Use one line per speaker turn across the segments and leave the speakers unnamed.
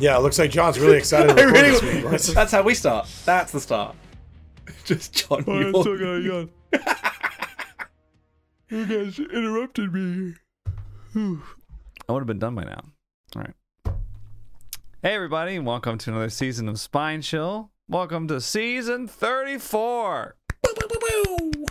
Yeah, it looks like John's really excited. To
I
record
really-
this week, boys.
That's how we start. That's the start. Just John. yawning.
yawn. you guys interrupted me.
I would have been done by now. All right. Hey, everybody. and Welcome to another season of Spine Chill. Welcome to season 34. Boo, boo, boo, boo.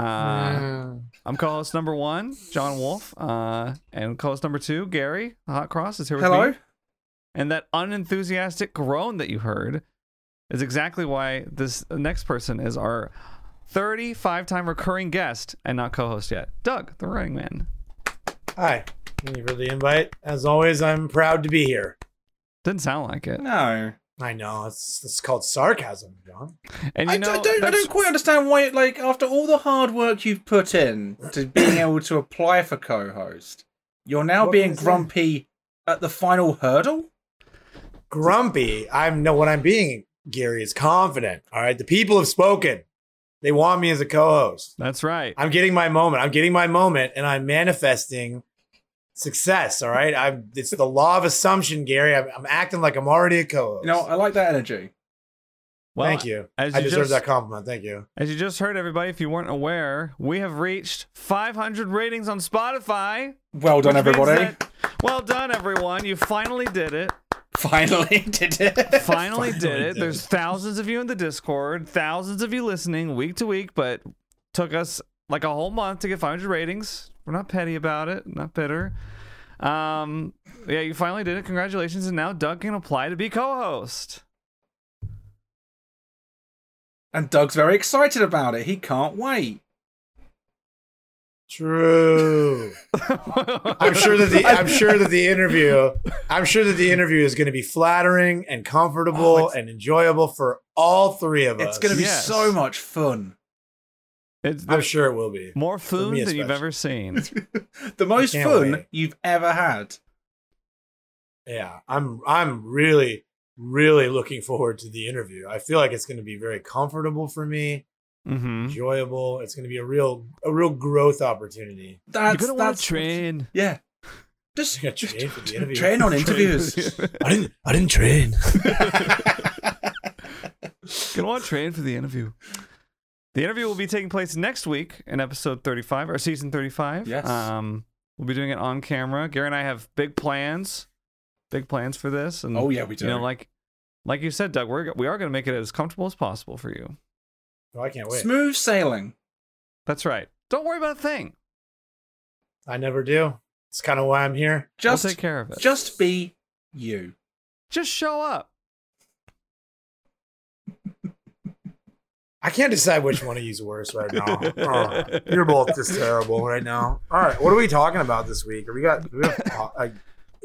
Uh, I'm co-host number one, John Wolfe, uh, and co-host number two, Gary the Hot Cross, is here with
Hello.
me. And that unenthusiastic groan that you heard is exactly why this next person is our 35-time recurring guest and not co-host yet, Doug, the Running Man.
Hi. Thank you for the invite. As always, I'm proud to be here.
Didn't sound like it.
No.
I know it's it's called sarcasm, John.
And you
I,
know,
I don't. I don't quite understand why. Like after all the hard work you've put in to being able to apply for co-host, you're now
What
being
was that?
grumpy at the final hurdle.
Grumpy. I'm no what I'm being. Gary is confident. All right, the people have spoken. They want me as a co-host.
That's right.
I'm getting my moment. I'm getting my moment, and I'm manifesting success. All right. I'm. It's the law of assumption, Gary. I'm, I'm acting like I'm already a co-host.
You know, I like that energy.
Well,
Thank you.
as
I
you
deserve
just-
that compliment. Thank you.
As you just heard, everybody, if you weren't aware, we have reached 500 ratings on Spotify.
Well done, everybody.
that- well done, everyone. You finally did it.
Finally did it.
Finally,
Finally
did
did
it.
it.
There's thousands of you in the Discord, thousands of you listening week to week, but took us like a whole month to get 500 ratings. We're not petty about it, not bitter. Um, yeah, you finally did it. Congratulations. And now Doug can apply to be co host.
And Doug's very excited about it. He can't wait.
True. I'm sure that the I'm sure that the interview I'm sure that the interview is going to be flattering and
Oh,
comfortable
it's-
and enjoyable for all three of us.
It's going to be
Yes.
so much fun.
It's
I'm sure it will be.
more
me
food than you've ever seen.
The most fun
wait.
you've ever had.
Yeah, I'm I'm really really looking forward to the interview. I feel like it's going to be very comfortable for me,
Mm-hmm.
enjoyable. It's going to be a real a real growth opportunity.
That's
You're gonna want
that's
to train.
Yeah. Just,
You're
just
train for the interview?
train on interviews.
I didn't I didn't train.
Gonna want to train for the interview. The interview will be taking place next week in episode 35 or season 35.
Yes.
Um, we'll be doing it on camera. Gary and I have big plans, big plans for this. And
oh yeah, we do.
you know, like like you said, Doug, we're we are gonna make it as comfortable as possible for you.
Oh, I can't wait.
Smooth sailing.
That's right. Don't worry about a thing.
I never do. It's kind of why I'm here.
Just
we'll take care of it.
just be you.
just show up.
I can't decide which one of you's worse right now. Oh, you're both just terrible right now. All right, what are we talking about this week? Are we got we have uh, like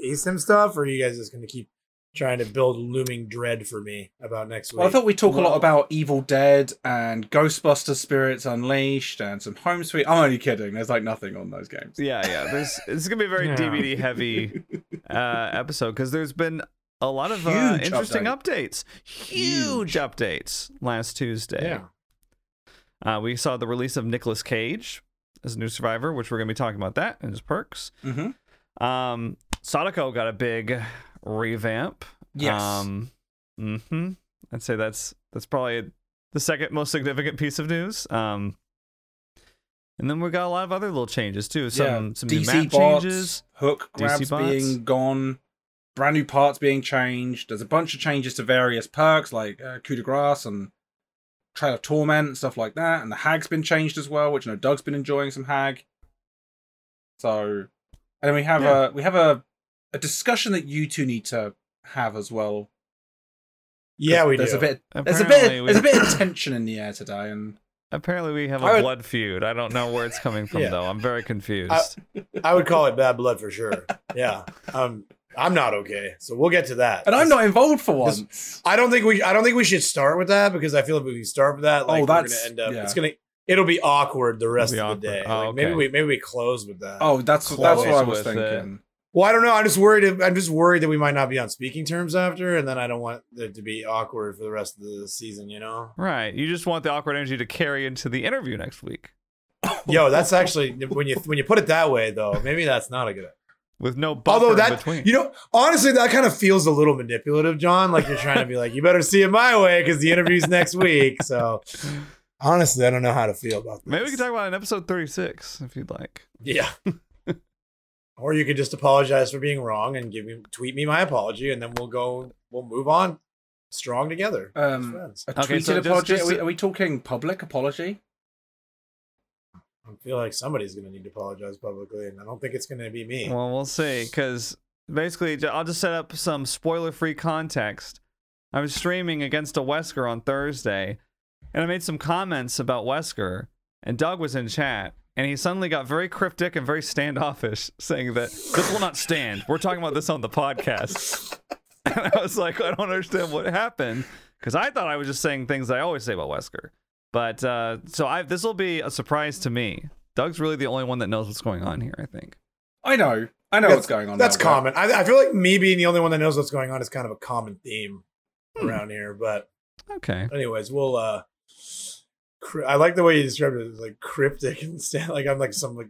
asym stuff, or are you guys just going to keep trying to build looming dread for me about next week?
Well, I thought we'd talk a lot about Evil Dead and Ghostbusters Spirits Unleashed and some Home Sweet. I'm only kidding. There's like nothing on those games.
Yeah, yeah. There's is gonna be a very
Yeah.
DBD heavy uh, episode because there's been a lot of uh, interesting
update.
updates. Huge, updates last Tuesday.
yeah.
Uh, we saw the release of Nicolas Cage as a new survivor, which we're gonna be talking about that and his perks.
Mm-hmm.
Um, Sadako got a big revamp.
Yes.
Um, hmm I'd say that's that's probably the second most significant piece of news. Um, and then we got a lot of other little changes too. Some some new map
bots,
changes.
hook
DC
grabs being gone, brand new parts being changed. There's a bunch of changes to various perks like uh, coup de grace and trail of torment and stuff like that. And the hag's been changed as well, which I know Doug's been enjoying some hag. So, and then we have
Yeah.
a we have a a discussion that you two need to have as well.
Yeah, we
there's
do.
a bit there's a bit
we-
there's a bit of tension in the air today, and
Apparently, we have a
would-
blood feud. I don't know where it's coming from
Yeah.
though. I'm very confused.
I would call it bad blood for sure. Yeah. Um, I'm not okay, so we'll get to that.
and I'm not involved for
This-
once.
I don't think we. I don't think we should start with that because I feel if we can start with that, oh, like
Oh,
we're
that's-
gonna end up.
yeah.
It's gonna. It'll be awkward the rest of the
awkward.
day.
Oh,
Like, Maybe we maybe we close with that.
Oh, that's
Close
that's what I was
with it.
thinking.
Well, I don't know. I'm just worried. I'm just worried that we might not be on speaking terms after, and then I don't want it to be awkward for the rest of the season. You know?
right. You just want the awkward energy to carry into the interview next week.
Yo, that's actually when you when you put it that way, though. Maybe that's not a good.
With no buffer
Although
in between.
you know, honestly, that kind of feels a little manipulative, John. Like you're trying to be like, you better see it my way because the interview's next week. So honestly, I don't know how to feel about this.
Maybe we can talk about it in episode 36 if you'd like.
Yeah. or you could just apologize for being wrong and give me tweet me my apology, and then we'll go. We'll move on strong together.
Um. A
Okay,
tweeted
so just-
apology.
just
are, we, are we talking public apology?
I feel like somebody's going to need to apologize publicly, and I don't think it's going to be me.
Well, we'll see. Because basically, I'll just set up some spoiler free context. I was streaming against a Wesker on Thursday, and I made some comments about Wesker, and Doug was in chat. And he suddenly got very cryptic and very standoffish, saying that this will not stand. We're talking about this on the podcast. And I was like, I don't understand what happened because I thought I was just saying things I always say about Wesker. But uh, so I this will be a surprise to me. Doug's really the only one that knows what's going on here. I think.
I know. I know
That's-
what's going on.
That's
now,
common. I, I feel like me being the only one that knows what's going on is kind of a common theme
Hmm.
around here. But
Okay.
anyways, we'll. uh cry- I like the way you described it. It's like cryptic and stand like I'm like some like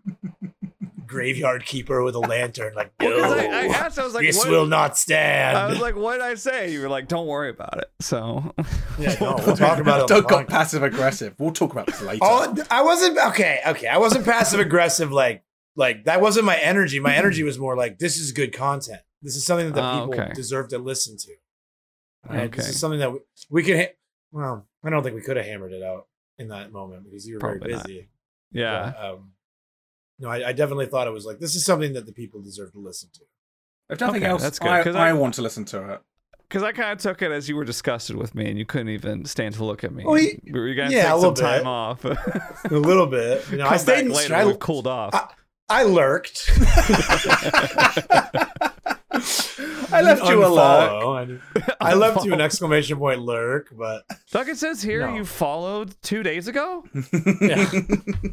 graveyard keeper with a lantern. Like,
Well, 'cause I, I
"No,
asked, I was like,
this
what?
will not stand.
I was like, what did I say? You were like, don't worry about it. So,
yeah, no, we'll talk about it. on the
Doug got
podcast.
passive aggressive. We'll talk about this later.
Oh, I wasn't okay. Okay, I wasn't passive aggressive. Like, like that wasn't my energy. My energy was more like this is good content. This is something that the
Oh,
people
okay.
deserve to listen to. Right? This is something that we, we could. Ha- well, I don't think we could have hammered it out in that moment because you were
Probably
very
not.
busy.
yeah.
But, um, no, I, I definitely thought it was like this is something that the people deserve to listen to.
if nothing
Okay,
else,
that's good,
I,
'cause
I,
I-
want to listen to it.
Because I kind of took it as you were disgusted with me and you couldn't even stand to look at me.
Well, he-
we were going to
yeah, a
take some
little
time off.
A little bit, you know. I stayed
back
in.
later.
I,
We've cooled off.
I- I lurked.
I left you a lurk.
I, I left you an exclamation point lurk, but
Doug, it says here
No.
you followed two days ago.
yeah,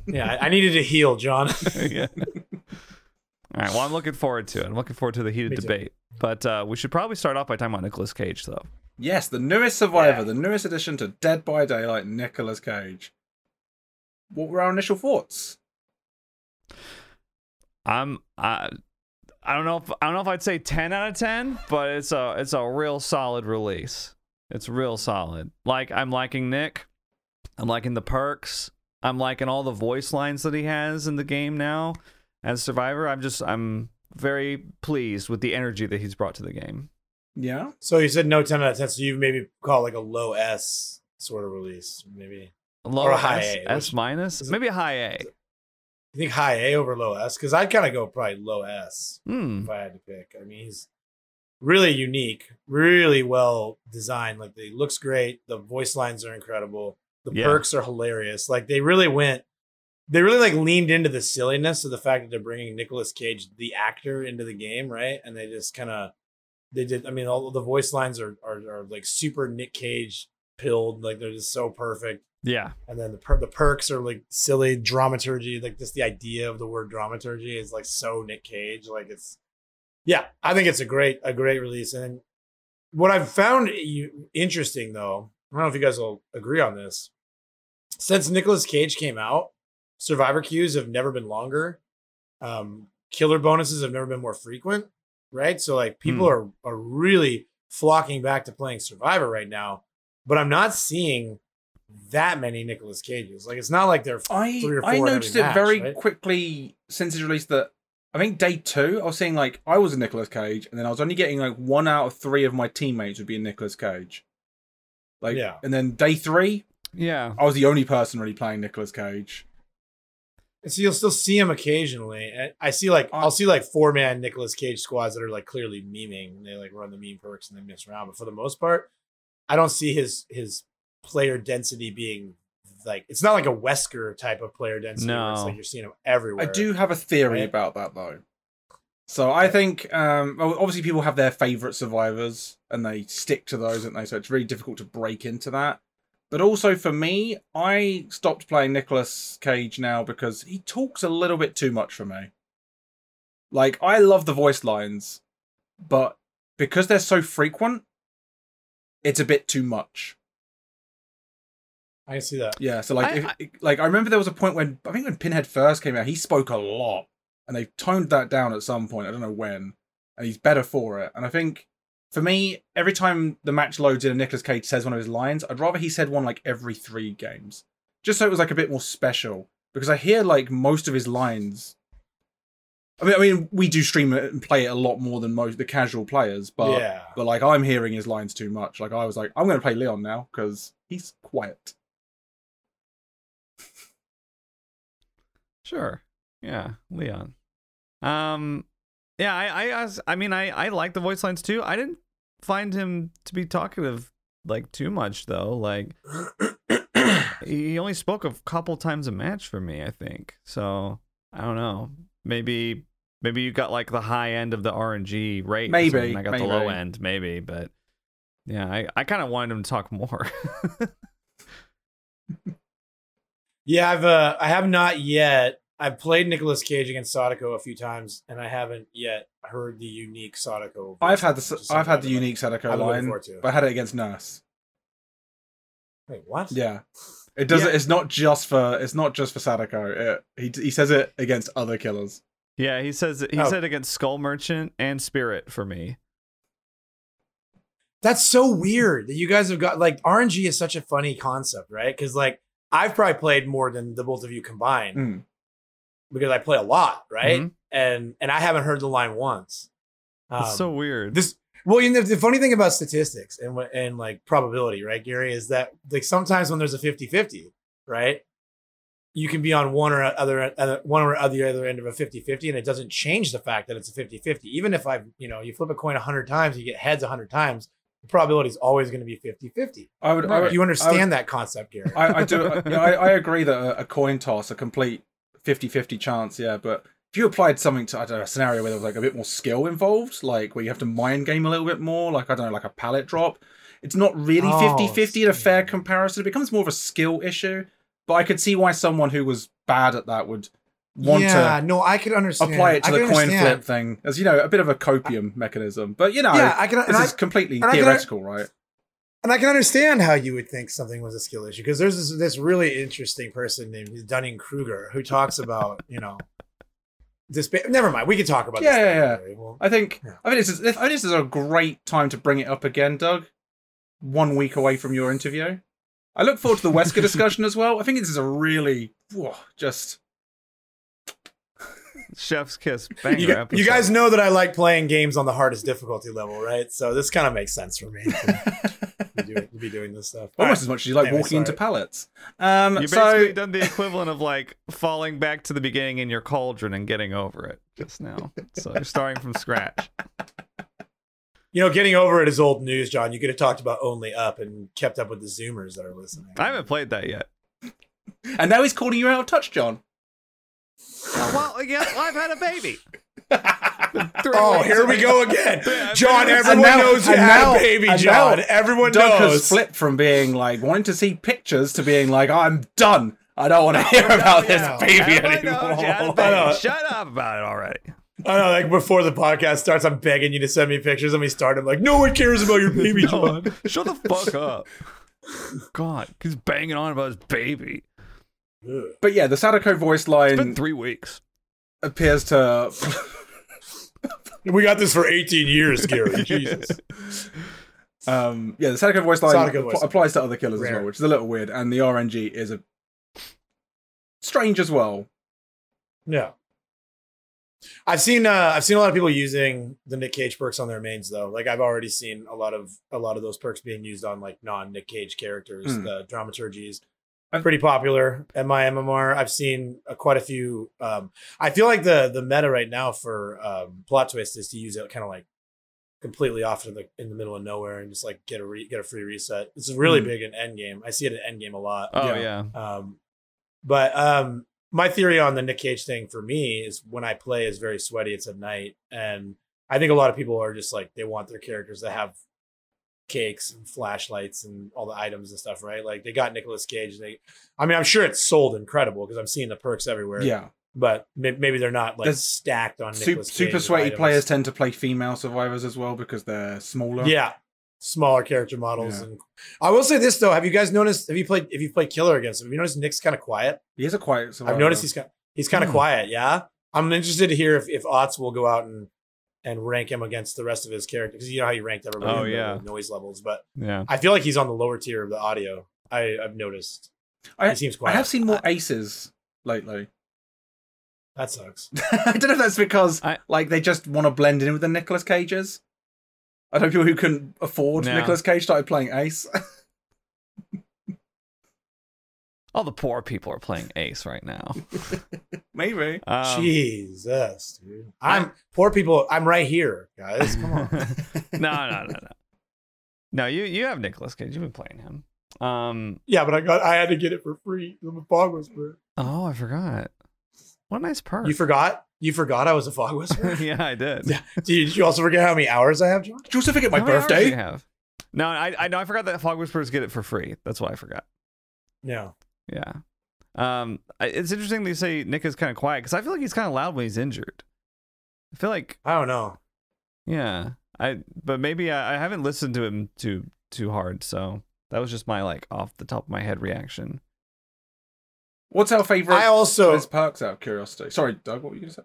yeah, I- I needed to heal, John.
yeah. All right. Well, I'm looking forward to it. I'm looking forward to the heated
Me too.
debate. But uh, we should probably start off by talking about Nicolas Cage, though.
yes, the newest Survivor,
Yeah.
the newest addition to Dead by Daylight, Nicolas Cage. What were our initial thoughts?
I'm I I don't know if I don't know if I'd say 10 out of 10, but it's a it's a real solid release. It's real solid. Like I'm liking Nick. I'm liking the perks. I'm liking all the voice lines that he has in the game now as Survivor. I'm just I'm very pleased with the energy that he's brought to the game.
Yeah.
So you said no ten out of ten. So you maybe call it like a low S sort of release, maybe.
Low
Or a high
S,
A,
S minus, maybe a high A.
You think high A over low S? Because I'd kind of go probably low S
Hmm.
if I had to pick. I mean, he's really unique, really well designed. Like, he looks great. The voice lines are incredible. The
Yeah.
perks are hilarious. Like, they really went. They really like leaned into the silliness of the fact that they're bringing Nicolas Cage, the actor, into the game, right? And they just kind of, they did. I mean, all the voice lines are, are are like super Nick Cage pilled. Like they're just so perfect
Yeah.
and then the per- the perks are like silly dramaturgy like just the idea of the word dramaturgy is like so nick cage like it's yeah i think it's a great a great release and what i've found interesting though i don't know if you guys will agree on this since Nicolas cage came out survivor queues have never been longer um killer bonuses have never been more frequent right so like people
Hmm.
are are really flocking back to playing survivor right now but i'm not seeing that many Nicolas Cages. Like it's not like they're
I
three or
I
four in
noticed
every
it
match,
very
right?
quickly since his release that I think day two I was seeing like I was a Nicolas Cage and then I was only getting like one out of three of my teammates would be a Nicolas Cage. Like
Yeah.
and then day three
Yeah.
I was the only person really playing Nicolas Cage.
And so you'll still see him occasionally. I see like I'll see like four man Nicolas Cage squads that are like clearly memeing. And they like run the meme perks and they mess around. But for the most part, I don't see his his player density being like it's not like a Wesker type of player density. where it's
No.
like you're seeing them everywhere.
I do have a theory
Right.
about that though. So I think um obviously people have their favorite survivors and they stick to those, don't they? So it's really difficult to break into that. But also for me, I stopped playing Nicolas Cage now because he talks a little bit too much for me. Like I love the voice lines, but because they're so frequent, it's a bit too much.
I can see that.
Yeah, so like,
I-
if, like I remember there was a point when I think when Pinhead first came out, he spoke a lot, and they toned that down at some point. I don't know when, and he's better for it. And I think for me, every time the match loads in and Nicolas Cage says one of his lines, I'd rather he said one like every three games, just so it was like a bit more special. Because I hear like most of his lines. I mean, I mean, we do stream it and play it a lot more than most the casual players, but
yeah.
but like I'm hearing his lines too much. Like I was like, I'm going to play Leon now because he's quiet.
Sure. Yeah, Leon. Um, yeah, I, I, I mean, I, I like the voice lines too. I didn't find him to be talkative like too much though. Like he only spoke a couple times a match for me, I think. So I don't know. Maybe, maybe you got like the high end of the RNG rate. or
Maybe,
something. I got the low end, maybe. But yeah, I, I kind of wanted him to talk more.
Yeah, I've uh, I have not yet. I've played Nicolas Cage against Sadako a few times, and I haven't yet heard the unique Sadako.
I've had the I've had the unique Sadako
I'm looking
line,
forward to.
but I had it against Nurse.
Wait, what?
Yeah, it does.
Yeah.
It's not just for it's not just for Sadako. It, he he says it against other killers.
yeah, he says he
Oh.
said against Skull Merchant and Spirit for me.
That's so weird that you guys have got like RNG is such a funny concept, right? Because like I've probably played more than the both of you combined
Mm.
Because I play a lot, right?
Mhm.
And and I haven't heard the line once.
It's
Um,
so weird.
this well you know the funny thing about statistics and and like probability right gary is that like sometimes when there's a 50-50 right you can be on one or other other- one or other other end of a 50-50 and it doesn't change the fact that it's a 50-50 even if i you know you flip a coin 100 times you get heads 100 times the probability is always going to be 50-50
I would. I would
you understand that concept gary
I, I do. I, I, I agree that a, a coin toss, a complete 50-50 chance, yeah. But if you applied something to I don't know a scenario where there was like a bit more skill involved, like where you have to mind game a little bit more, like I don't know, like a pallet drop, it's not really
Oh,
50-50 in a fair comparison. It becomes more of a skill issue. But I could see why someone who was bad at that would want
yeah
to
no i could understand
apply it to
I
the coin
understand.
flip thing as you know a bit of a copium mechanism. But you know,
yeah i can
this
I,
is completely
I
theoretical, right?
And I can understand how you would think something was a skill issue because there's this, this really interesting person named Dunning Kruger who talks about, you know, this. Never mind. We can talk about
Yeah,
this.
yeah,
later.
yeah.
Well,
I think
Yeah.
I think this is I think this is a great time to bring it up again, Doug. One week away from your interview. I look forward to the Wesker discussion as well. I think this is a really whoa, just
Chef's kiss. Banger
you, gu- you guys know that I like playing games on the hardest difficulty level, right? So this kind of makes sense for me to be, doing, to be doing this stuff.
almost as much as you like
Anyway,
walking into pallets. Um,
You
so
basically done the equivalent of like falling back to the beginning in your cauldron and getting over it just now. So you're starting from scratch.
You know, getting over it is old news, John. You could have talked about only up and kept up with the Zoomers that are listening.
I haven't played that yet.
and now he's calling you out of touch, John.
Well, yeah, I've had a baby.
Oh, here we go again, John. Everyone
now-
knows you
and
had
now-
a baby, John.
now
Everyone
Doug has
knows.
flipped from being like wanting to see pictures to being like, I'm done. I don't want to hear about this
yeah.
baby
Everybody knows you had a
anymore.
baby. Shut up about it already.
I know, like before the podcast starts, I'm begging you to send me pictures. Let me start. I'm like, no one cares about your baby, John.
No, shut the fuck up. God, he's banging on about his baby.
But yeah, the Sadako voice
It's been three weeks.
appears to
We got this for 18 years, Gary. Jesus.
Um, yeah, the Sadako voice line
Sadako voice
app- applies to other killers as well, which is a little weird. And the RNG is a strange as well.
Yeah. I've seen uh I've seen a lot of people using the Nick Cage perks on their mains though. Like I've already seen a lot of a lot of those perks being used on like non Nick Cage characters,
Hmm.
the dramaturgies.
I've-
Pretty popular at my MMR. I've seen uh, quite a few. Um, I feel like the the meta right now for um, plot twist is to use it kind of like completely off in the in the middle of nowhere and just like get a re- get a free reset. It's really
Hmm.
big in endgame. I see it in endgame a lot.
Oh
Yeah.
yeah.
Um, but um, my theory on the Nick Cage thing for me is when I play is very sweaty. It's at night, and I think a lot of people are just like they want their characters to have cakes and flashlights and all the items and stuff, right? Like they got Nicolas Cage. They, I mean, I'm sure it's sold incredible because I'm seeing the perks everywhere.
Yeah.
but may- maybe they're not like
There's
stacked on
Super, super sweaty
items.
players tend to play female survivors as well because they're smaller.
Yeah, smaller character models.
Yeah.
And I will say this though: Have you guys noticed? Have you played? If you played Killer against him, have you noticed Nick's kind of quiet?
He is a quiet survivor.
I've noticed he's kind he's kind of
Hmm.
quiet. Yeah, I'm interested to hear if if Otz will go out and and rank him against the rest of his character because you know how he ranked everybody.
Oh,
in the
yeah.
noise levels. But
Yeah.
I feel like he's on the lower tier of the audio. I, I've noticed.
I,
he seems
I have seen more aces lately.
That sucks.
I don't know if that's because
I-
like they just want to blend in with the Nicolas Cages. I know people who couldn't afford
No.
Nicolas Cage started playing Ace.
All the poor people are playing Ace right now.
Maybe.
Um,
Jesus, dude. I'm poor people. I'm right here, guys. Come on.
no, no, no, no. No, you you have Nicolas Cage. You've been playing him. Um.
yeah, but I got. I had to get it for free. I'm a fog whisperer.
Oh, I forgot. What a nice perk.
You forgot. You forgot I was a fog whisperer.
yeah, I did.
Yeah. Did you also forget how many hours I have, John?
Did you also forget my
How many hours do you
birthday?
have? No, I I know I forgot that Fog Whisperers get it for free. That's why I forgot.
No.
Yeah. Um, I- it's interesting they say Nick is kind of quiet because I feel like he's kind of loud when he's injured. I feel like
I don't know.
yeah, I but maybe I, I haven't listened to him too too hard, so that was just my like off the top of my head reaction.
What's our favorite?
I also.
His perks out of curiosity. Sorry, Doug. What were you gonna say?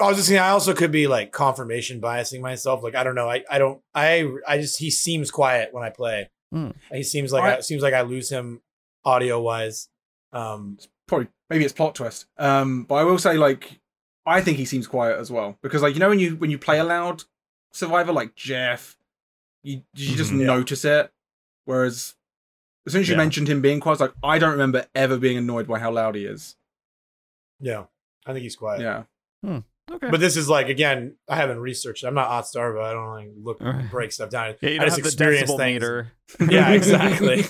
I was just saying. I also could be like confirmation biasing myself. Like I don't know. I I don't. I I just he seems quiet when I play.
Hmm.
He seems like
I-
I, seems like I lose him audio wise. Um.
Probably maybe it's plot twist. Um, but I will say like I think he seems quiet as well because like you know when you when you play a loud survivor like Jeff, you you just
Mhm.
Yeah.
notice it. Whereas as soon as you
Yeah.
mentioned him being quiet, it's like I don't remember ever being annoyed by how loud he is.
Yeah. I think he's quiet.
Yeah.
Okay,
But this is like again. I haven't researched. I'm not Otzdarva. I don't like look
Alright.
break stuff down.
yeah, you
I
don't
just
have the
experience
decibel
things.
meter.
Yeah, exactly.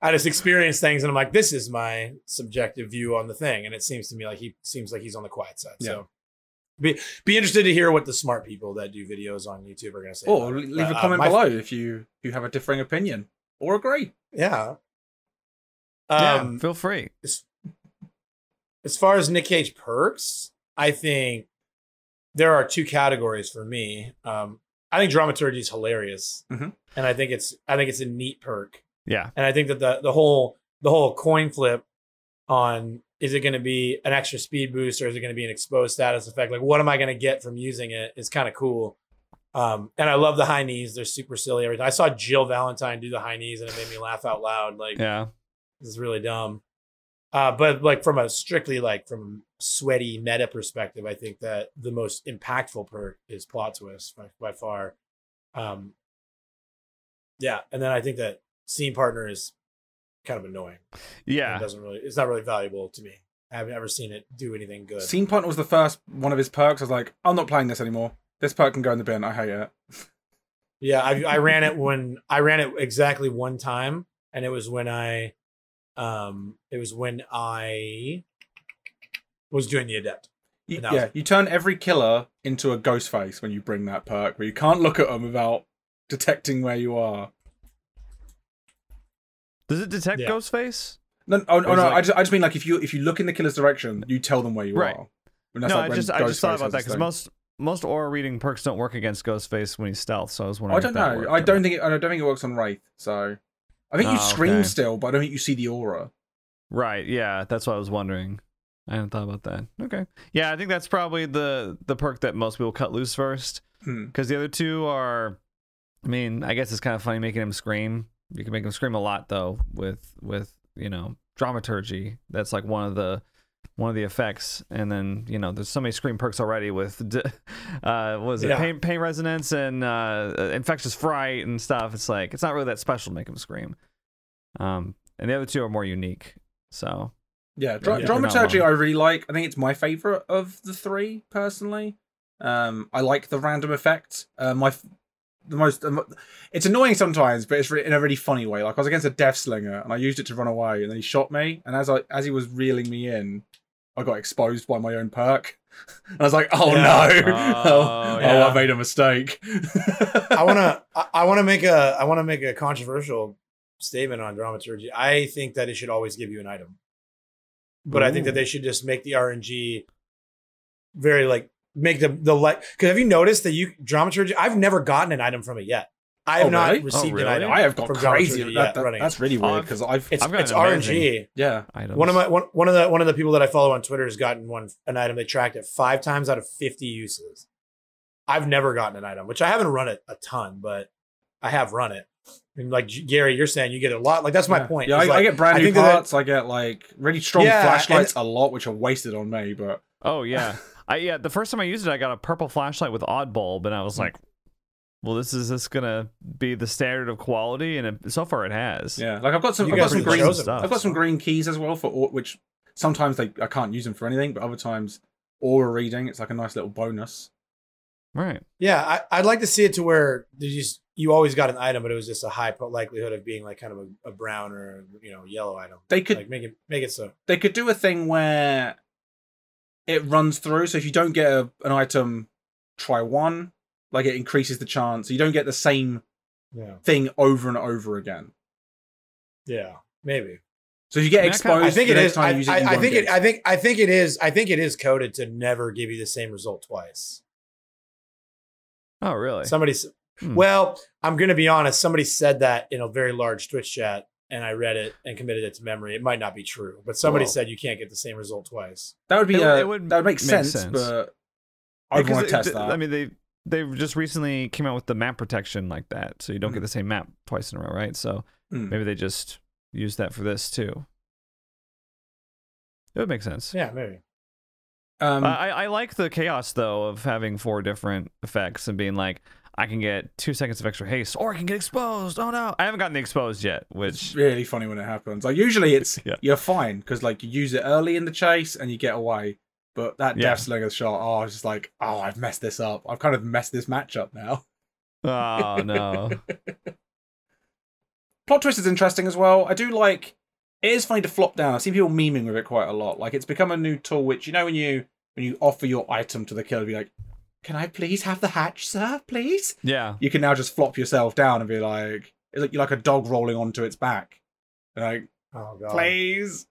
I just experience things and I'm like, this is my subjective view on the thing. And it seems to me like he seems like he's on the quiet side. So be be interested to hear what the smart people that do videos on YouTube are gonna say.
Or
about it.
leave a
But, uh,
comment
my-
below if you if you have a differing opinion or agree.
Yeah.
yeah,
Um
feel free.
as, as far as Nick Cage perks, I think there are two categories for me. Um I think dramaturgy is hilarious.
Mhm.
And I think it's I think it's a neat perk.
Yeah,
And I think that the the whole the whole coin flip on is it going to be an extra speed boost or is it going to be an exposed status effect? Like, what am I going to get from using it? Is kind of cool. Um, and I love the high knees; they're super silly. Every time I saw Jill Valentine do the high knees, and it made me laugh out loud. Like,
yeah,
this is really dumb. Uh, but like from a strictly like from sweaty meta perspective, I think that the most impactful perk is plot twist by, by far. Um, yeah, and then I think that scene partner is kind of annoying. Yeah, It
yeah.
doesn't really. It's not really valuable to me. I haven't ever seen it do anything good.
Scene partner was the first one of his perks. I was like, I'm not playing this anymore. This perk can go in the bin. I hate it.
Yeah, I, I ran it when I ran it exactly one time, and it was when I, um, it was when I was doing the adept.
You,
And was-
yeah, you turn every killer into a ghost face when you bring that perk, where you can't look at them without detecting where you are.
Does it detect
Yeah.
Ghostface?
No, oh, no, no.
like-
I just, I just mean like if you if you look in the killer's direction, you tell them where you
Right.
are. And that's
no,
like
I just I just thought about that because most most aura reading perks don't work against Ghostface when he's stealth. So I was wondering.
I
wondering.
don't
if that
know. I don't
not.
think it, I don't think it works on Wraith. So I think you
Oh,
scream
okay.
still, but I don't think you see the aura.
Right. Yeah, that's what I was wondering. I hadn't thought about that. Okay. Yeah, I think that's probably the the perk that most people cut loose first
Hmm.
because the other two are. I mean, I guess it's kind of funny making him scream. You can make him scream a lot though with with you know dramaturgy. That's like one of the one of the effects. And then you know there's so many scream perks already with uh was it
Yeah.
pain pain resonance and uh infectious fright and stuff. It's like it's not really that special to make him scream. Um, and the other two are more unique. So
Yeah, dra-
Yeah.
dramaturgy I really like. I think it's my favorite of the three personally. Um, I like the random effect. Uh, my f- the most um, it's annoying sometimes, but it's re- in a really funny way. Like I was against a death slinger and I used it to run away, and then he shot me. And as I as he was reeling me in, I got exposed by my own perk. And I was like, "Oh
Yeah.
no!
Oh,
oh,
yeah.
I made a mistake."
I want to. I, I want to make a. I want to make a controversial statement on dramaturgy. I think that it should always give you an item, but I think that they should just make the RNG very like make the the like. Because have you noticed that you dramaturgy? I've never gotten an item from it yet. I have
Oh,
not
really?
received
Oh,
an
really?
item.
I have got crazy.
Tree
that- that- that's really weird because I've
it's
I've got
it's
an
RNG.
yeah.
Items.
One of my one, one of the one of the people that I follow on Twitter has gotten one an item. They tracked it five times out of fifty uses. I've never gotten an item, which I haven't run it a ton, but I have run it. And like Gary, you're saying you get a lot. Like that's my
yeah.
point.
Yeah, I,
like,
I get brand
I
new
think that-
parts. I get like really strong
Yeah,
flashlights a lot, which are wasted on me. But
Oh yeah, I yeah. The first time I used it, I got a purple flashlight with odd bulb, and I was hmm. like, "Well, this is this gonna be the standard of quality?" And it, so far, it has.
yeah, like I've got some.
You
I've got some green.
stuff.
I've got some green keys as well for which sometimes they I can't use them for anything, but other times aura reading. It's like a nice little bonus.
Right.
Yeah, I, I'd like to see it to where you just you always got an item, but it was just a high po- likelihood of being like kind of a, a brown or you know yellow item.
They could
like make it make it so.
they could do a thing where it runs through. So if you don't get a, an item, try one. Like it increases the chance. You don't get the same
Yeah,
thing over and over again.
yeah, maybe.
So if you get
I mean, kinda-
exposed,
I think
the
it
next
is.
time
I,
you use it,
I-
you
I think it. I think. I think it is. I think it is coded to never give you the same result twice.
Oh really?
Somebody.
Hmm.
Well, I'm gonna be honest. Somebody said that in a very large Twitch chat, and I read it and committed it to memory. It might not be true, but somebody
Whoa.
said you can't get the same result twice.
that would be
It would-
uh,
it would
that would make,
make
sense,
sense.
but I'd
Because
want to test
th-
that.
I mean, they they just recently came out with the map protection like that, so you don't get
Mhm.
the same map twice in a row, right? So
Hmm.
maybe they just use that for this too. It would make sense.
Yeah, maybe.
um,
Uh, I, I like the chaos though of having four different effects and being like, I can get two seconds of extra haste, or I can get exposed. Oh no, I haven't gotten the exposed yet,
it's
which
really funny when it happens. Like usually it's
Yeah.
you're fine because like you use it early in the chase and you get away. But that
Yeah.
death slinger shot, oh, I was just like, oh, I've messed this up. I've kind of messed this matchup now.
oh no,
Plot twist is interesting as well. I do like. It is funny to flop down. I've seen people memeing with it quite a lot. Like it's become a new tool, which you know when you when you offer your item to the killer, be like, "Can I please have the hatch, sir? Please."
yeah,
You can now just flop yourself down and be like, it's like you're like a dog rolling onto its back. Like,
Oh god.
please.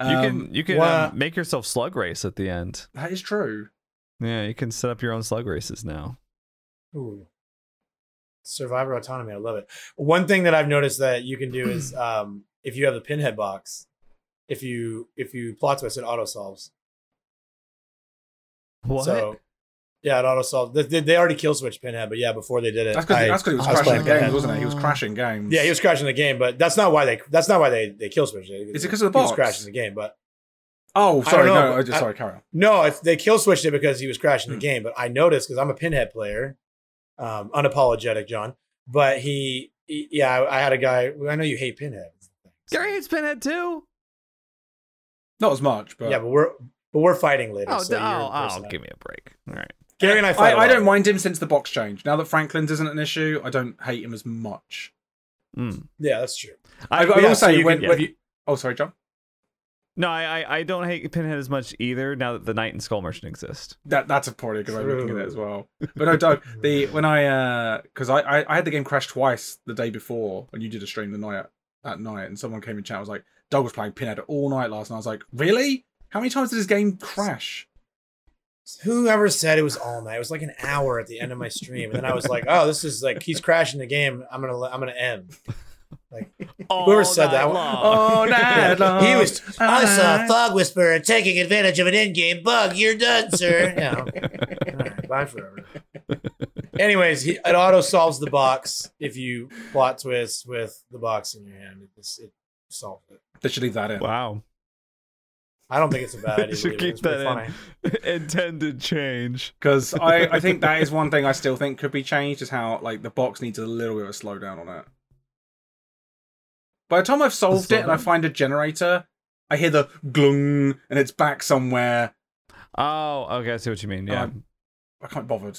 You
Um,
can you can
what-
um, make yourself slug race at the end.
That is true.
Yeah, you can set up your own slug races now.
Ooh. Survivor autonomy. I love it. One thing that I've noticed that you can do is um, if you have the pinhead box, if you if you plot twist, it auto solves.
What?
So yeah, it auto solves. They, they- they already kill switch pinhead, but yeah, before they did it,
That's because
I-
that's because he was
I was
crashing the
playing
games,
Pinhead.
wasn't it? He was crashing games.
Yeah, he was crashing the game, but that's not why they that's not why they they kill switch.
Is it 'cause of the
He was
box?
crashing the game, but
Oh,
I
sorry.
don't know,
No, I
but
just,
I-
sorry. Carry on.
No, if they kill switched it because he was crashing
Hmm.
the game, but I noticed because I'm a pinhead player, um, unapologetic, John. But he, he- yeah, I, I had a guy. I know you hate pinhead.
Gary hates Pinhead too.
Not as much, but
yeah, but we're but we're fighting later.
Oh,
so
d-
you're
oh, oh,
personal.
give me a break. All right.
Gary and I
I,
fight. a
I
lot.
don't mind him since the box change. Now that Franklin's isn't an issue, I don't hate him as much.
Mm.
Yeah, that's true.
I, I
yeah,
will
so
say
you
when,
can-
when
yeah.
you. Oh, sorry, John.
No, I, I I don't hate Pinhead as much either. Now that the Knight and Skull Merchant exist.
That that's a probably a good way of looking at it as well. But no, Doug, the when I uh, because I, I I had the game crash twice the day before when you did a stream the night at night, and someone came in chat and was like, Doug was playing Pinhead all night last night. I was like, really? How many times did this game crash?
Whoever said it was all night? It was like an hour at the end of my stream, and then I was like, "Oh, this is like he's crashing the game. I'm gonna I'm gonna end." Like Whoever said that one-
Oh, night long.
he was. I saw
night.
Fog Whisperer taking advantage of an in-game bug. You're done, sir. Yeah. All right, bye forever. Anyways, he, it auto solves the box if you plot twist with the box in your hand. It, just, it solves it.
They should leave that in.
Wow.
I don't think it's a bad idea.
Should keep that in. Intended change.
Because I, I think that is one thing I still think could be changed is how like the box needs a little bit of a slowdown on it. By the time I've solved it and I find a generator, I hear the glung and it's back somewhere.
Oh, okay. I see what you mean. Yeah.
Um, I can't be bothered.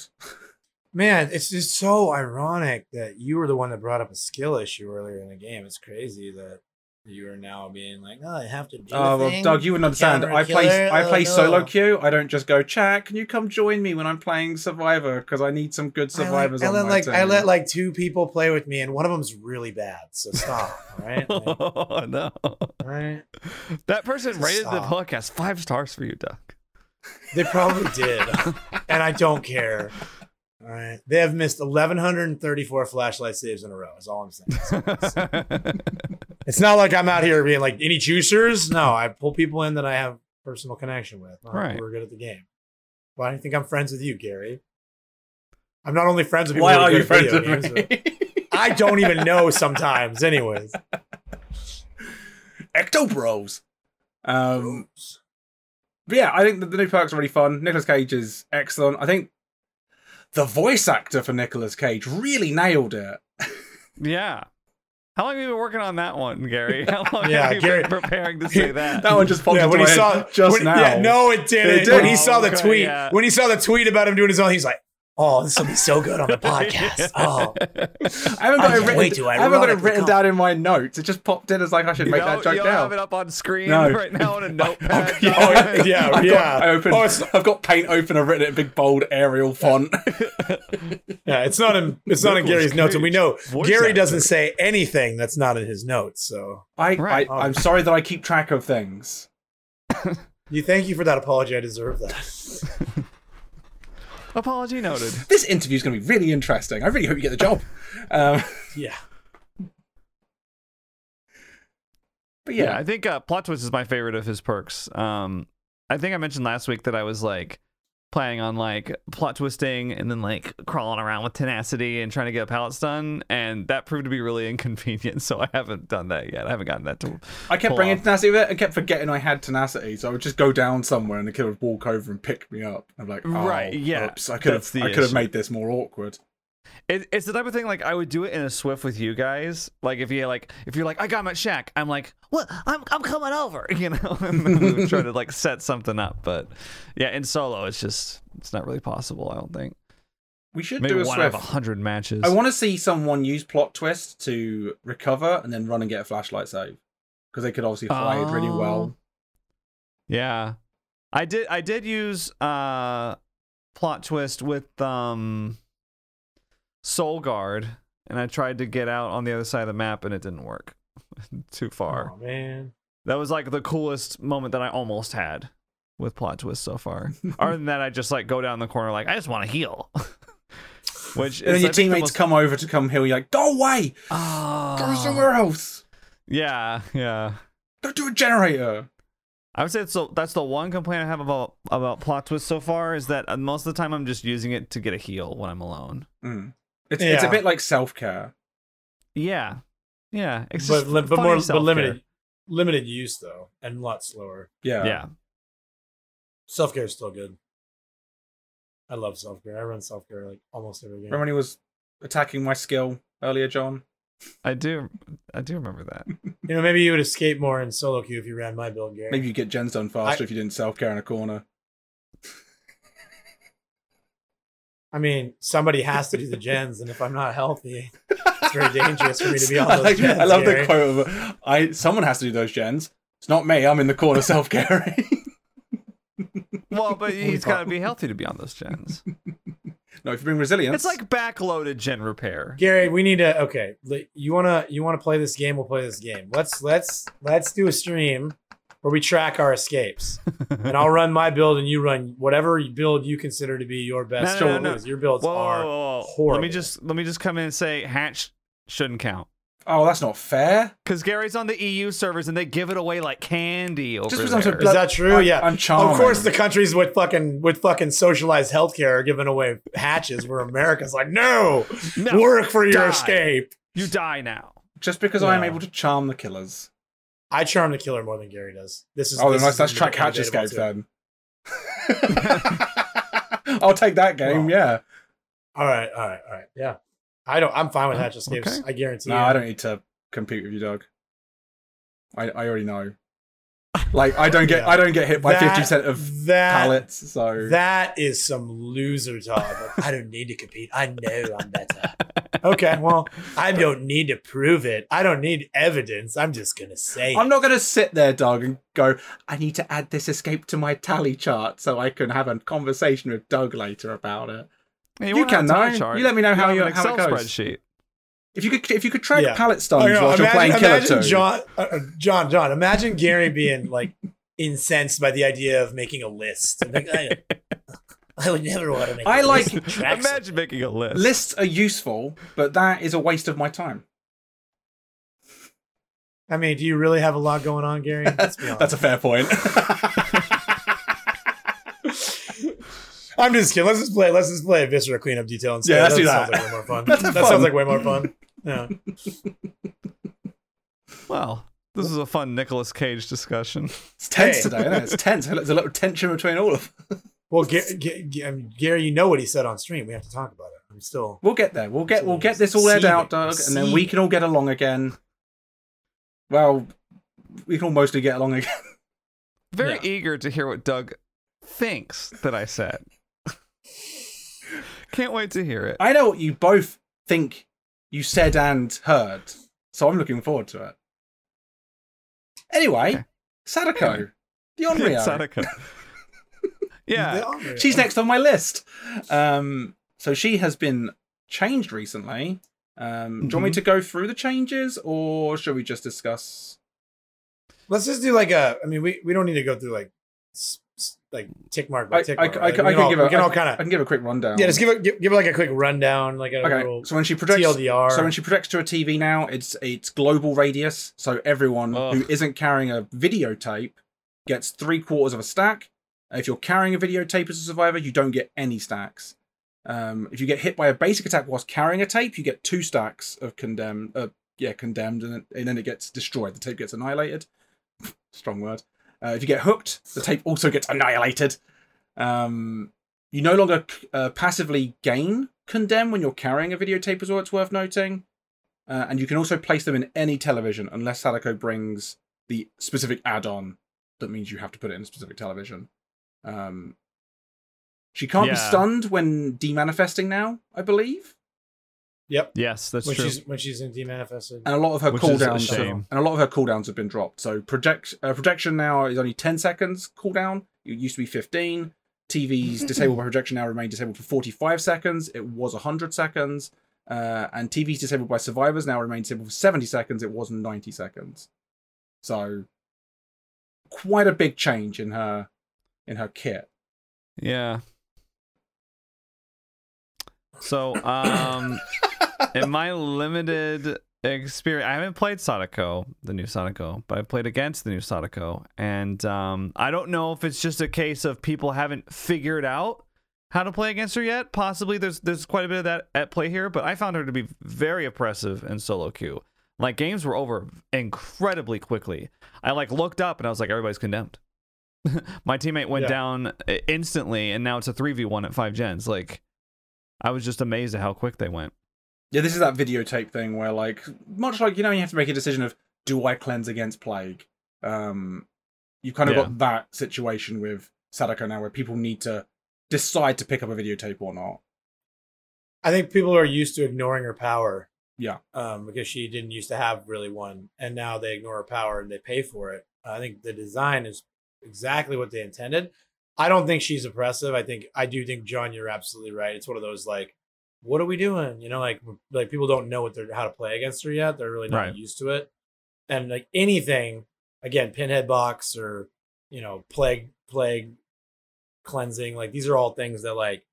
Man, it's just so ironic that you were the one that brought up a skill issue earlier in the game. It's crazy that you are now being like, "Oh, I have to do."
Oh
a
well,
thing.
Doug, you wouldn't understand.
Counter
I play
killer?
I
Oh,
play
no.
solo queue. I don't just go, chat. Can you come join me when I'm playing Survivor? Because I need some good
I, like,
survivors
I
on
let
my
like
team.
I let like two people play with me, and one of them's really bad. So stop. All right. Like,
oh no.
right.
That person rated the
Stop.
podcast five stars for you, Doug.
They probably did, and I don't care. All right. They have missed 1,134 flashlight saves in a row, is all I'm saying. It's, it's not like I'm out here being like, any juicers? No, I pull people in that I have personal connection with. not
Right.
Who are good at the game. Why do you think I'm friends with you, Gary? I'm not only friends with people
Why are you friends with
games,
me?
but I don't even know sometimes, anyways.
Ecto Bros. Um, but yeah, I think the, the new perks are really fun. Nicolas Cage is excellent. I think the voice actor for Nicolas Cage really nailed it.
yeah. How long have you been working on that one, Gary? How long
Yeah,
have you
Gary-
been preparing to say that?
That one just popped
Yeah,
into
when he saw
just
when-
now.
Yeah, no, it didn't.
It did.
When he saw the
Oh, okay,
tweet,
yeah.
when he saw the tweet about him doing his own, he's like, "Oh, this will be so good on the podcast." Oh,
I haven't got
I
it written. I haven't got it written down in my notes. It just popped in as like I should
You
make
don't,
that joke
you don't
now.
have it up on screen
No.
right now on a notepad.
I've
yeah,
I've
yeah.
Got, I opened.
Oh, it's-
I've got paint open. I've written it in big bold Arial font.
yeah, it's not in it's not in
Nicolas
Gary's notes, and we know
voice
Gary
actor.
doesn't say anything that's not in his notes. So,
I,
Right.
I I'm oh. sorry that I keep track of things.
you thank you for that apology. I deserve that.
Apology noted.
This interview's going to be really interesting. I really hope you get the job. Um,
Yeah,
but
Yeah,
yeah,
I think uh, plot twist is my favorite of his perks. Um, I think I mentioned last week that I was like planning on like plot twisting and then like crawling around with tenacity and trying to get a pallet stun, and that proved to be really inconvenient. So I haven't done that yet. I haven't gotten that to.
I kept bringing
off.
tenacity with it. I kept forgetting I had tenacity, so I would just go down somewhere and the kid would walk over and pick me up. I'm like, oh,
Right, yeah,
Oops, I could have. I could have made this more awkward.
It, it's the type of thing like I would do it in a SWF with you guys. Like if you like if you're like I got my shack, I'm like what I'm I'm coming over, you know, and then we would try to like set something up. But yeah, in solo, it's just it's not really possible. I don't think.
We should
Maybe
do a
one out of a hundred matches.
I want to see someone use plot twist to recover and then run and get a flashlight save because they could obviously really
Oh.
well.
Yeah, I did. I did use uh plot twist with um Soul Guard, and I tried to get out on the other side of the map, and it didn't work. Too far.
oh man.
That was like the coolest moment that I almost had with plot twist so far. Other than that, I just like go down the corner like I just want to heal. Which
And then your
think, the
teammates
most-
come over to come heal. You're like, go away, go
Ah.
somewhere else,
Yeah, yeah.
go do a generator.
I would say it's the, that's the one complaint I have about about plot twist so far is that uh, most of the time I'm just using it to get a heal when I'm alone.
Mm. It's it's a bit like self care.
Yeah, yeah. It's
But, li- but more but
self-care.
limited limited use though, and a lot slower.
Yeah.
Yeah,
Self care is still good. I love self care. I run self care like almost every game.
Remember when he was attacking my skill earlier, John?
I do. I do remember that.
You know, maybe you would escape more in solo queue if you ran my build, Gary.
Maybe you get gens done faster
I-
if you didn't self care in a corner.
I mean, somebody has to do the gens, and if I'm not healthy, it's very dangerous for me to be on
I
those
like-
gens.
I love
Gary.
the quote of I. Someone has to do those gens. It's not me. I'm in the corner self caring.
Well, but he's got to be healthy to be on those gens.
no, if you bring resilience,
It's like backloaded gen repair.
Gary, we need to. Okay, you wanna you wanna play this game? We'll play this game. Let's let's let's do a stream where we track our escapes, and I'll run my build, and you run whatever build you consider to be your best.
No, no, no, no.
Your builds
Whoa, whoa,
are.
whoa, whoa. Let
horrible.
me just let me just come in and say hatch shouldn't count
oh, that's not fair.
because Gary's on the EU servers and they give it away like candy over
Just because I'm so
there.
Is that true?
I'm-
yeah.
I'm charming.
Of course, the countries with fucking with fucking socialized healthcare are giving away hatches, where America's like, no,
No,
work for your escape.
you die now.
Just because I am able to charm the killers.
I charm the killer more than Gary does. This is
Oh, then
this
let's,
is
let's track
debatable
hatch then. I'll take that game.
Well,
yeah.
All right, all right, all right. Yeah, I don't. I'm fine with
Oh,
hatch escapes.
okay.
I guarantee. You.
No,
you.
I don't need to compete with you, Doug. I, I already know. Like I don't get
Yeah.
I don't get hit by fifty percent of
that
pallets. So
that is some loser talk. Like, I don't need to compete. I know I'm better. okay, well, I don't need to prove it. I don't need evidence. I'm just gonna say.
I'm
it.
not gonna sit there, Doug, and go. I need to add this escape to my tally chart so I can have a conversation with Doug later about it.
Hey,
You
want
can
a time
know.
chart?
You let me know how
have
you-
an
how it
Excel
goes.
spreadsheet.
If you could, if you could track
Yeah.
pallet stuns
Oh, no,
while you're playing
imagine,
Killer
imagine
Two,
John, uh, uh, John, John. Imagine Gary being like incensed by the idea of making a list. And like, I, I would never want to make.
I
a
like-
list.
Imagine making a list.
Lists are useful, but that is a waste of my time.
I mean, do you really have a lot going on, Gary? Let's be.
That's a fair point.
I'm just kidding. Let's just play. Let's just play a Viscera cleanup detail instead.
Yeah, let's do
Sounds
that.
like way more fun. That
fun.
sounds like way more fun. Yeah.
Well, this is a fun Nicolas Cage discussion.
it's tense
Hey.
today, isn't it? It's tense. There's a little tension between all of them.
Well, Ga- Ga- Ga- Gary, you know what he said on stream. We have to talk about it. I'm still.
We'll get there. We'll get we'll get this all aired out, Doug, and then we can all get along again. Well, we can all mostly get along again.
Very
Yeah.
eager to hear what Doug thinks that I said. Can't wait to hear it.
I know what you both think you said and heard, so I'm looking forward to it. Anyway,
Okay.
Sadako, the Onryo.
Sadako. Yeah.
She's next on my list. Um, so she has been changed recently. Um, Do you want me
Mhm.
to go through the changes, or should we just discuss?
Let's just do like a. I mean, we, we don't need to go through like like tick mark by
I,
tick
I,
mark.
I,
right?
I
We
can
all,
give a,
can all
I-
kind
I can give a quick rundown.
yeah. Just give it give, give like a quick rundown, like a
Okay,
little
so when she projects,
TLDR.
so when she projects to a TV now, it's it's global radius. So everyone
Ugh.
who isn't carrying a videotape gets three quarters of a stack. If you're carrying a videotape as a survivor, you don't get any stacks. Um, if you get hit by a basic attack whilst carrying a tape, you get two stacks of condemned. Uh, yeah, condemned, and, and then it gets destroyed. The tape gets annihilated. Strong word. Uh, if you get hooked, the tape also gets annihilated. Um, you no longer uh, passively gain condemn when you're carrying a videotape as well. It's worth noting, uh, and you can also place them in any television unless Sadako brings the specific add-on that means you have to put it in a specific television. Um, she can't be stunned when demanifesting now, I believe,
Yep.
Yes, that's
when
true.
she's when she's in demanifested.
and a lot of her
Which is a
cooldowns
shame.
and a lot of her cooldowns have been dropped. So project uh, projection now is only ten seconds cooldown. It used to be fifteen. TVs disabled by projection now remain disabled for forty five seconds. It was hundred seconds. Uh, and TVs disabled by survivors now remain disabled for seventy seconds. It was ninety seconds. So quite a big change in her in her kit.
Yeah. So, um, in my limited experience, I haven't played Sadako, the new Sadako, but I played against the new Sadako, and um, I don't know if it's just a case of people haven't figured out how to play against her yet. Possibly, there's there's quite a bit of that at play here, but I found her to be very oppressive in solo queue. Like games were over incredibly quickly. I like looked up and I was like, everybody's condemned. My teammate went
Yeah.
down instantly, and now it's a three v one at five gens. Like, I was just amazed at how quick they went.
Yeah, this is that videotape thing where, like, much like you know, you have to make a decision of do I cleanse against plague. Um, you've kind of
Yeah.
got that situation with Sadako now, where people need to decide to pick up a videotape or not.
I think people are used to ignoring her power.
Yeah.
Um, because she didn't used to have really one, and now they ignore her power and they pay for it. I think the design is exactly what they intended. I don't think she's oppressive. I think I do think John, you're absolutely right. It's one of those like, what are we doing? You know, like like people don't know what they're how to play against her yet. They're really not
Right.
used to it. And like anything, again, pinhead box or you know, plague plague cleansing, like these are all things that like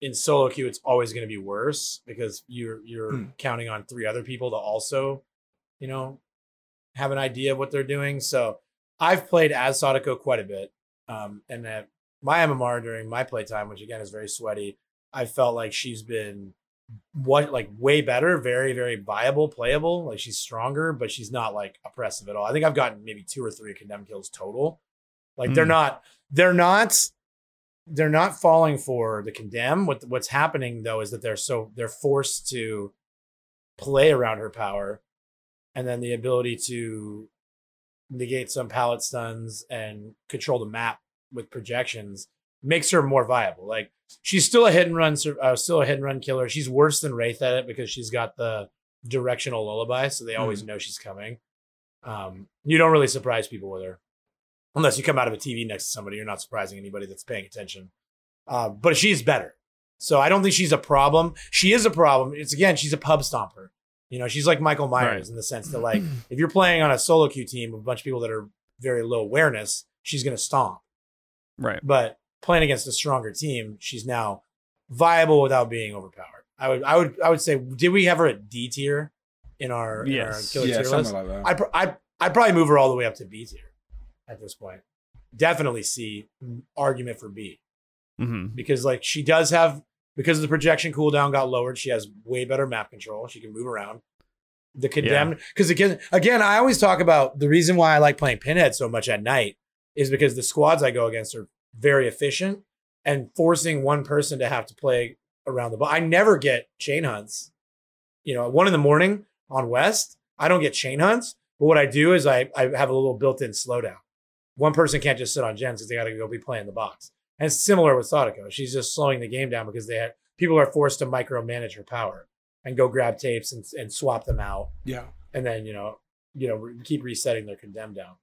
in solo queue it's always going to be worse because you're you're
Hmm.
counting on three other people to also you know have an idea of what they're doing so i've played as sadako quite a bit um and at my mmr during my playtime which again is very sweaty i felt like she's been what like way better very very viable playable like she's stronger but she's not like oppressive at all i think i've gotten maybe two or three condemned kills total like they're
Hmm.
not they're not they're not falling for the condemn. What what's happening though is that they're so they're forced to play around her power, and then the ability to negate some pallet stuns and control the map with projections makes her more viable. Like she's still a hit and run, uh, still a hit and run killer. She's worse than Wraith at it because she's got the directional lullaby, so they always know she's coming. Um, you don't really surprise people with her unless you come out of a TV next to somebody. You're not surprising anybody that's paying attention. Uh, but she's better, so I don't think she's a problem. She is a problem. It's again, she's a pub stomper. You know, she's like Michael Myers
Right.
in the sense that like if you're playing on a solo queue team with a bunch of people that are very low awareness, she's gonna stomp.
Right.
But playing against a stronger team, she's now viable without being overpowered. I would I would I would say did we have her at D tier in our, in our killer
yeah,
tier
something
list?
like that.
I pr- I I'd probably move her all the way up to B tier at this point. Definitely C argument for B
hmm
because like she does have because the projection cooldown got lowered. She has way better map control. She can move around. The condemned because again again I always talk about the reason why I like playing Pinhead so much at night is because the squads I go against are very efficient and forcing one person to have to play around the ball. I never get chain hunts. You know, at one in the morning on West, I don't get chain hunts. But what I do is I, I have a little built-in slowdown. One person can't just sit on gens because they got to go be playing the box. And it's similar with Sadako. She's just slowing the game down because they had people are forced to micromanage her power and go grab tapes and, and swap them out,
yeah.
and then you know, you know, re- keep resetting their condemn down.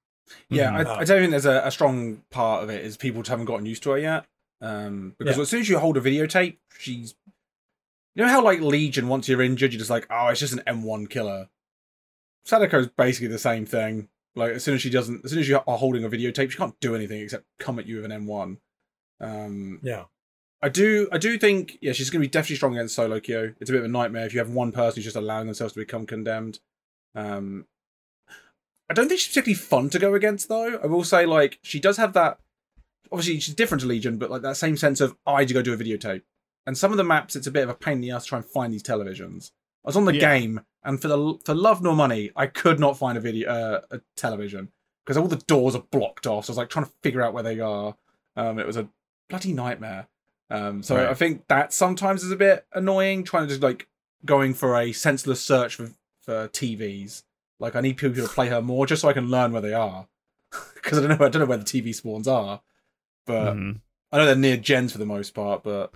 Yeah,
Mhm.
I, I don't think there's a, a strong part of it is people haven't gotten used to her yet. Um, because
Yeah.
as soon as you hold a videotape, she's. You know how like Legion, once you're injured, you're just like, oh, it's just an M1 killer. Sadako's basically the same thing. Like as soon as she doesn't, as soon as you are holding a videotape, she can't do anything except come at you with an M1. Um,
Yeah,
I do, I do think, yeah, she's going to be definitely strong against solo queue. It's a bit of a nightmare if you have one person who's just allowing themselves to become condemned. Um, I don't think she's particularly fun to go against, though. I will say, like, she does have that. Obviously, she's different to Legion, but like that same sense of I had to go do a videotape. And some of the maps, it's a bit of a pain in the ass to try and find these televisions. I was on the
Yeah.
game, and for the for love nor money, I could not find a video, uh, a television, because all the doors are blocked off. So I was like trying to figure out where they are. Um, it was a bloody nightmare. Um, so
Right.
I think that sometimes is a bit annoying, trying to just like going for a senseless search for for TVs. Like I need people to play her more just so I can learn where they are, because I don't know I don't know where the TV spawns are, but
Mhm.
I know they're near gens for the most part. But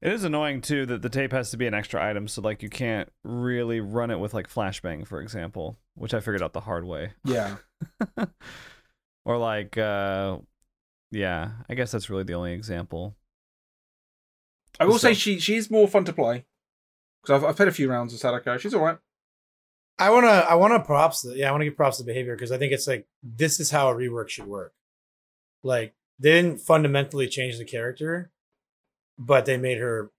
It is annoying too that the tape has to be an extra item, so like you can't really run it with like flashbang, for example, which I figured out the hard way.
yeah,
or like, uh, yeah, I guess that's really the only example.
I will say
So-
she she is more fun to play because I've I've played a few rounds of Sadako. She's all right.
I wanna I wanna props. The, yeah, I wanna give props to behavior because I think it's like this is how a rework should work. Like they didn't fundamentally change the character, but they made her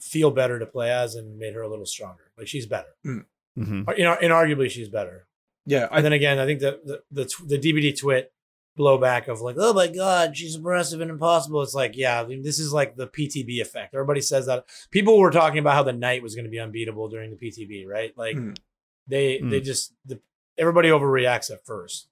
feel better to play as and made her a little stronger. Like she's better.
hmm
You know, inarguably she's better.
Yeah, I
And then again, I think the the the, tw- the DBD twit blowback of like, oh my god, she's aggressive and impossible. It's like, yeah, I mean, this is like the PTB effect. Everybody says that. People were talking about how the knight was going to be unbeatable during the PTB, right? Like
Hmm.
they
Hmm.
they just the, everybody overreacts at first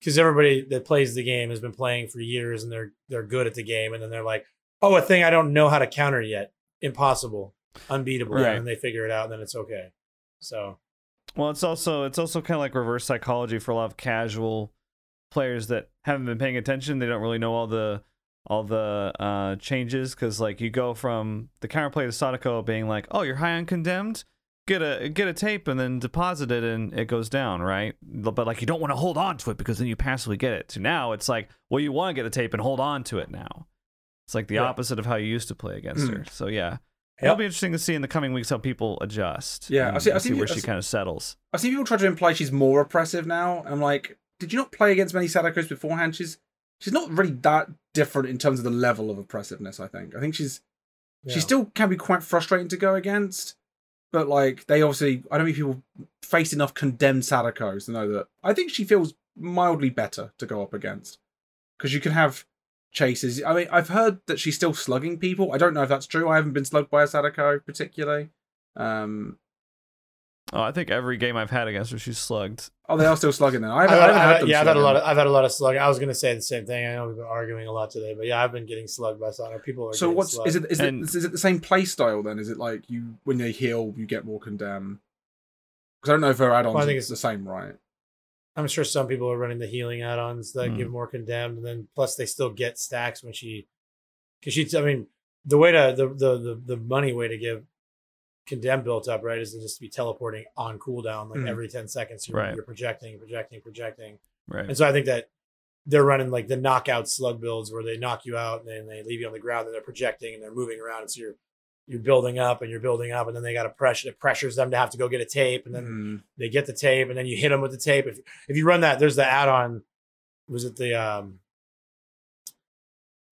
because everybody that plays the game has been playing for years and they're they're good at the game, and then they're like, oh, a thing I don't know how to counter yet, impossible, unbeatable,
Right.
and they figure it out, and then it's okay. So
Well, it's also it's also kind of like reverse psychology for a lot of casual players that haven't been paying attention. They don't really know all the all the uh, changes because like you go from the counterplay to Sadako being like, oh, you're high on condemned. Get a get a tape and then deposit it and it goes down, right? But like you don't want to hold on to it because then you passively get it. To now it's like, well, you want to get the tape and hold on to it now. It's like the
Yeah.
opposite of how you used to play against
Mm.
her. So yeah,
Yep.
it'll be interesting to see in the coming weeks how people adjust.
Yeah, I see- I see
see where she kind of settles.
I see people try to imply she's more oppressive now. I'm like, did you not play against many Sadakos beforehand? She's she's not really that different in terms of the level of oppressiveness. I think. I think she's
yeah.
she still can be quite frustrating to go against, but like they obviously, I don't think people face enough condemned Sadakos to know that. I think she feels mildly better to go up against because you can have chases. I mean, I've heard that she's still slugging people. I don't know if that's true. I haven't been slugged by a Sadako particularly. Um,
Oh, I think every game I've had against her, she's slugged.
oh, they are still slugging now. I
I've
haven't, I
had,
haven't
I've
heard
had-
them
yeah, I've had a lot of I've had a lot of slugging. I was gonna say the same thing. I know we've been arguing a lot today, but yeah, I've been getting slugged by Sonic. People are
So what's
slugged.
is it? Is
And-
it is it the same play style then? Is it like you when they heal you get more condemn? Because I don't know if her add-ons
Well, I think it's-
the same, right?
I'm sure some people are running the healing add-ons that
Hmm.
give more condemned, and then plus they still get stacks when she, because she. I mean, the way to the the the, the money way to give condemn built up right is to just to be teleporting on cooldown like
Mhm.
every 10 seconds you're,
Right.
you're projecting projecting projecting
Right.
and so i think that they're running like the knockout slug builds where they knock you out and then they leave you on the ground and they're projecting and they're moving around and so you're you're building up and you're building up and then they got to pressure it pressures them to have to go get a tape and then
Mm.
they get the tape and then you hit them with the tape. If if you run that, there's the add-on. Was it the um?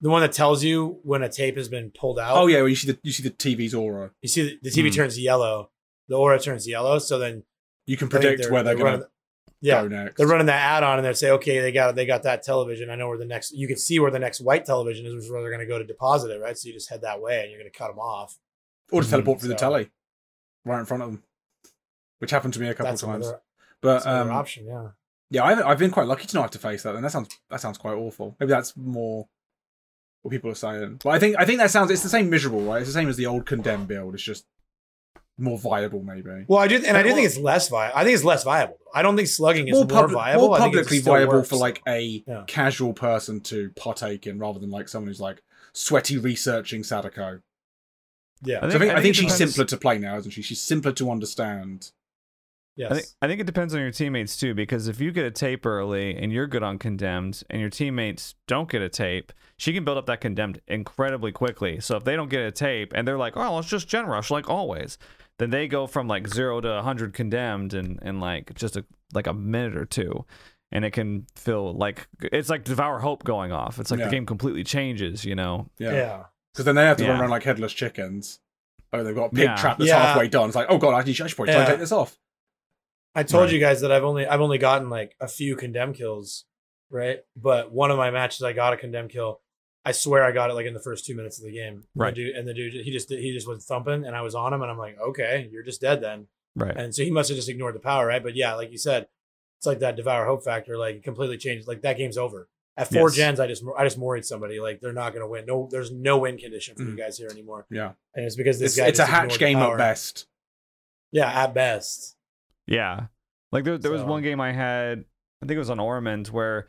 The one that tells you when a tape has been pulled out.
Oh yeah, well, you see the you see the TV's aura.
You see the, the TV
Hmm.
turns yellow, the aura turns yellow. So then
You can predict where they're, gonna
running, yeah,
go next.
they're running that ad on and they say, okay, they got they got that television. I know where the next. You can see where the next white television is, which is where they're going to go to deposit it, right? So you just head that way and you're going to cut them off.
or just
Mhm.
teleport through the telly, right in front of them, which happened to me a couple
That's
times.
another,
But
that's
um,
option. Yeah.
yeah, I've, I've been quite lucky to not have to face that, and that sounds that sounds quite awful. Maybe that's more what people are saying. But I think I think that sounds it's the same miserable, right? It's the same as the old condemned build. It's just more viable, maybe.
Well, I do, and I do think it's less viable. I think it's less viable. I don't think slugging is
more,
more, viable.
more
I think
publicly viable
works.
for like a
Yeah.
casual person to partake in, rather than like someone who's like sweaty researching Sadako.
yeah.
I
So I think, I think, she's
depends-
simpler to play now, isn't she? She's simpler to understand.
Yes.
I think I think it depends on your teammates too, because if you get a tape early and you're good on condemned, and your teammates don't get a tape, she can build up that condemned incredibly quickly. So if they don't get a tape and they're like, "Oh, let's just gen rush like always," then they go from like zero to hundred condemned in in like just a like a minute or two, and it can feel like it's like Devour Hope going off. It's like
Yeah.
the game completely changes, you know.
Yeah.
yeah.
Because then they have to run around like headless chickens. Oh, they've got a pig
Yeah.
trap that's
Yeah.
halfway done. It's like, oh god, I should, I should probably try and
Yeah.
take this off.
I told
Right.
you guys that I've only I've only gotten like a few condemn kills, right? But one of my matches I got a condemn kill. I swear I got it like in the first two minutes of the game.
Right.
The dude, and the dude he just he just was thumping and I was on him and I'm like, okay, you're just dead then.
Right.
And so he must have just ignored the power, right? But yeah, like you said, it's like that devour hope factor, like it completely changed. Like that game's over. At four
Yes.
gens, I just I just moried somebody. Like they're not gonna win. No, there's no win condition for you
Mm.
guys here anymore.
Yeah.
And it's because this
It's,
guy
it's a hatch game at best.
Yeah, at best.
Yeah. Like there, there was one game I had, I think it was on Ormond, where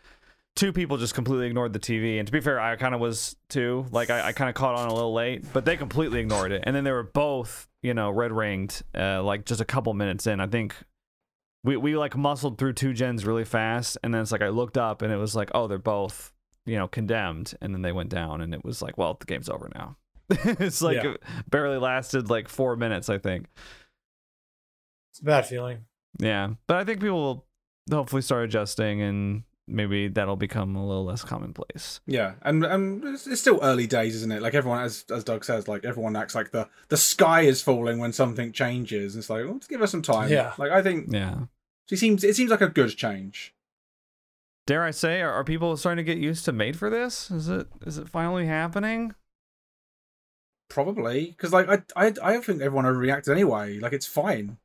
two people just completely ignored the TV. And to be fair, I kind of was too. Like I, I kind of caught on a little late, but they completely ignored it. And then they were both, you know, red ringed, uh, like just a couple minutes in. I think we, we like muscled through two gens really fast. And then it's like I looked up and it was like, oh, they're both, you know, condemned. And then they went down and it was like, well, the game's over now. it's like
Yeah.
it barely lasted like four minutes, I think.
It's a bad feeling.
Yeah, but I think people will hopefully start adjusting, and maybe that'll become a little less commonplace.
Yeah, and and it's, it's still early days, isn't it? Like everyone, as as Doug says, like everyone acts like the the sky is falling when something changes. It's like, well, let's give us some time.
Yeah.
Like I think
Yeah.
it seems it seems like a good change.
Dare I say, are, are people starting to get used to made for this? Is it is it finally happening?
Probably because like I I I don't think everyone overreacted anyway. Like it's fine.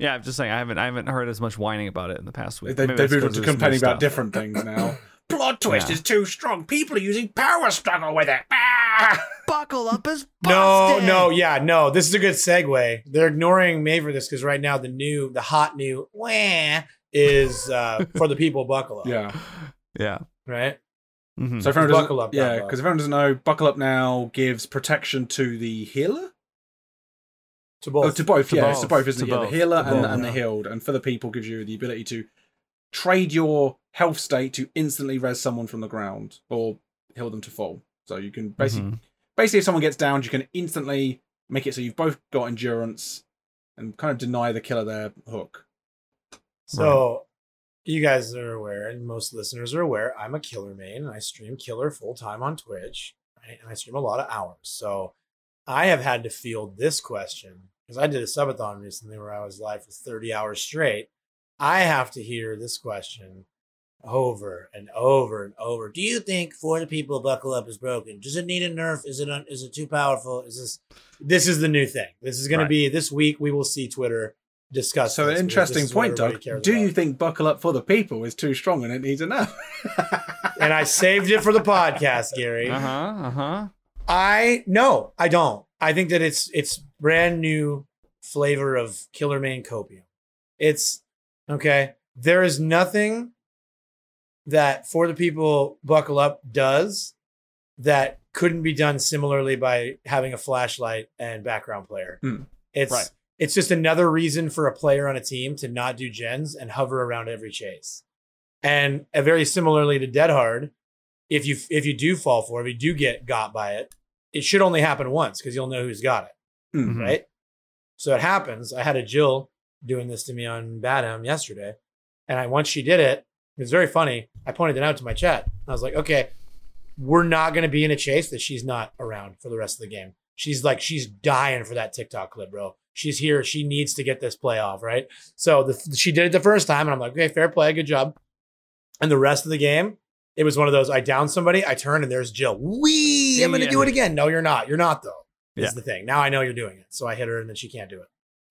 Yeah, I'm just saying I haven't I haven't heard as much whining about it in the past week.
They,
Maybe
they've moved on
'cause
to complaining about
stuff.
different things now. Plot twist
Yeah.
is too strong. People are using power struggle with it. Ah!
Buckle up is
No, no, yeah, no. This is a good segue. They're ignoring made for this because right now the new, the hot new wah is uh, for the people buckle up.
Yeah.
Yeah.
Right?
Mhm.
So if everyone doesn't,
Buckle up,
yeah, because if everyone doesn't know, buckle up now gives protection to the healer.
To both.
Oh, to both,
To
yeah, it's to
both.
both, isn't
To
it? Yeah, the healer
To
and,
both,
and the healed. And for the people, gives you the ability to trade your health state to instantly res someone from the ground or heal them to full. So you can basically,
Mhm.
basically, if someone gets downed, you can instantly make it so you've both got endurance and kind of deny the killer their hook.
So you guys are aware, and most listeners are aware, I'm a killer main and I stream killer full time on Twitch. Right? And I stream a lot of hours. So I have had to field this question because I did a subathon recently where I was live for 30 hours straight. I have to hear this question over and over and over. Do you think for the people buckle up is broken? Does it need a nerf? Is it un- is it too powerful? Is this this is the new thing? This is going
Right.
to be this week. We will see Twitter discuss.
So,
this
an interesting point, Doug. Do
about.
you think buckle up for the people is too strong and it needs a nerf?
and I saved it for the podcast, Gary.
Uh-huh. Uh-huh.
I no, I don't. I think that it's it's brand new flavor of Killer Main Copium. It's okay. There is nothing that for the people buckle up does that couldn't be done similarly by having a flashlight and background player.
Hmm.
It's
Right.
it's just another reason for a player on a team to not do gens and hover around every chase. And very similarly to Dead Hard, if you if you do fall for it, if you do get got by it, it should only happen once because you'll know who's got it,
Hmm.
Mhm.
right? So it happens. I had a Jill doing this to me on Badham yesterday, and I once she did it, it was very funny. I pointed it out to my chat. I was like, okay, we're not going to be in a chase that she's not around for the rest of the game. She's like, she's dying for that TikTok clip, bro. She's here. She needs to get this play off, right? So the, she did it the first time, and I'm like, okay, fair play, good job. And the rest of the game, it was one of those. I down somebody, I turn, and there's Jill. Wee, I'm going to
Yeah.
do it again. No, you're not. You're not though. Is
Yeah.
the thing. Now I know you're doing it. So I hit her, and then she can't do it.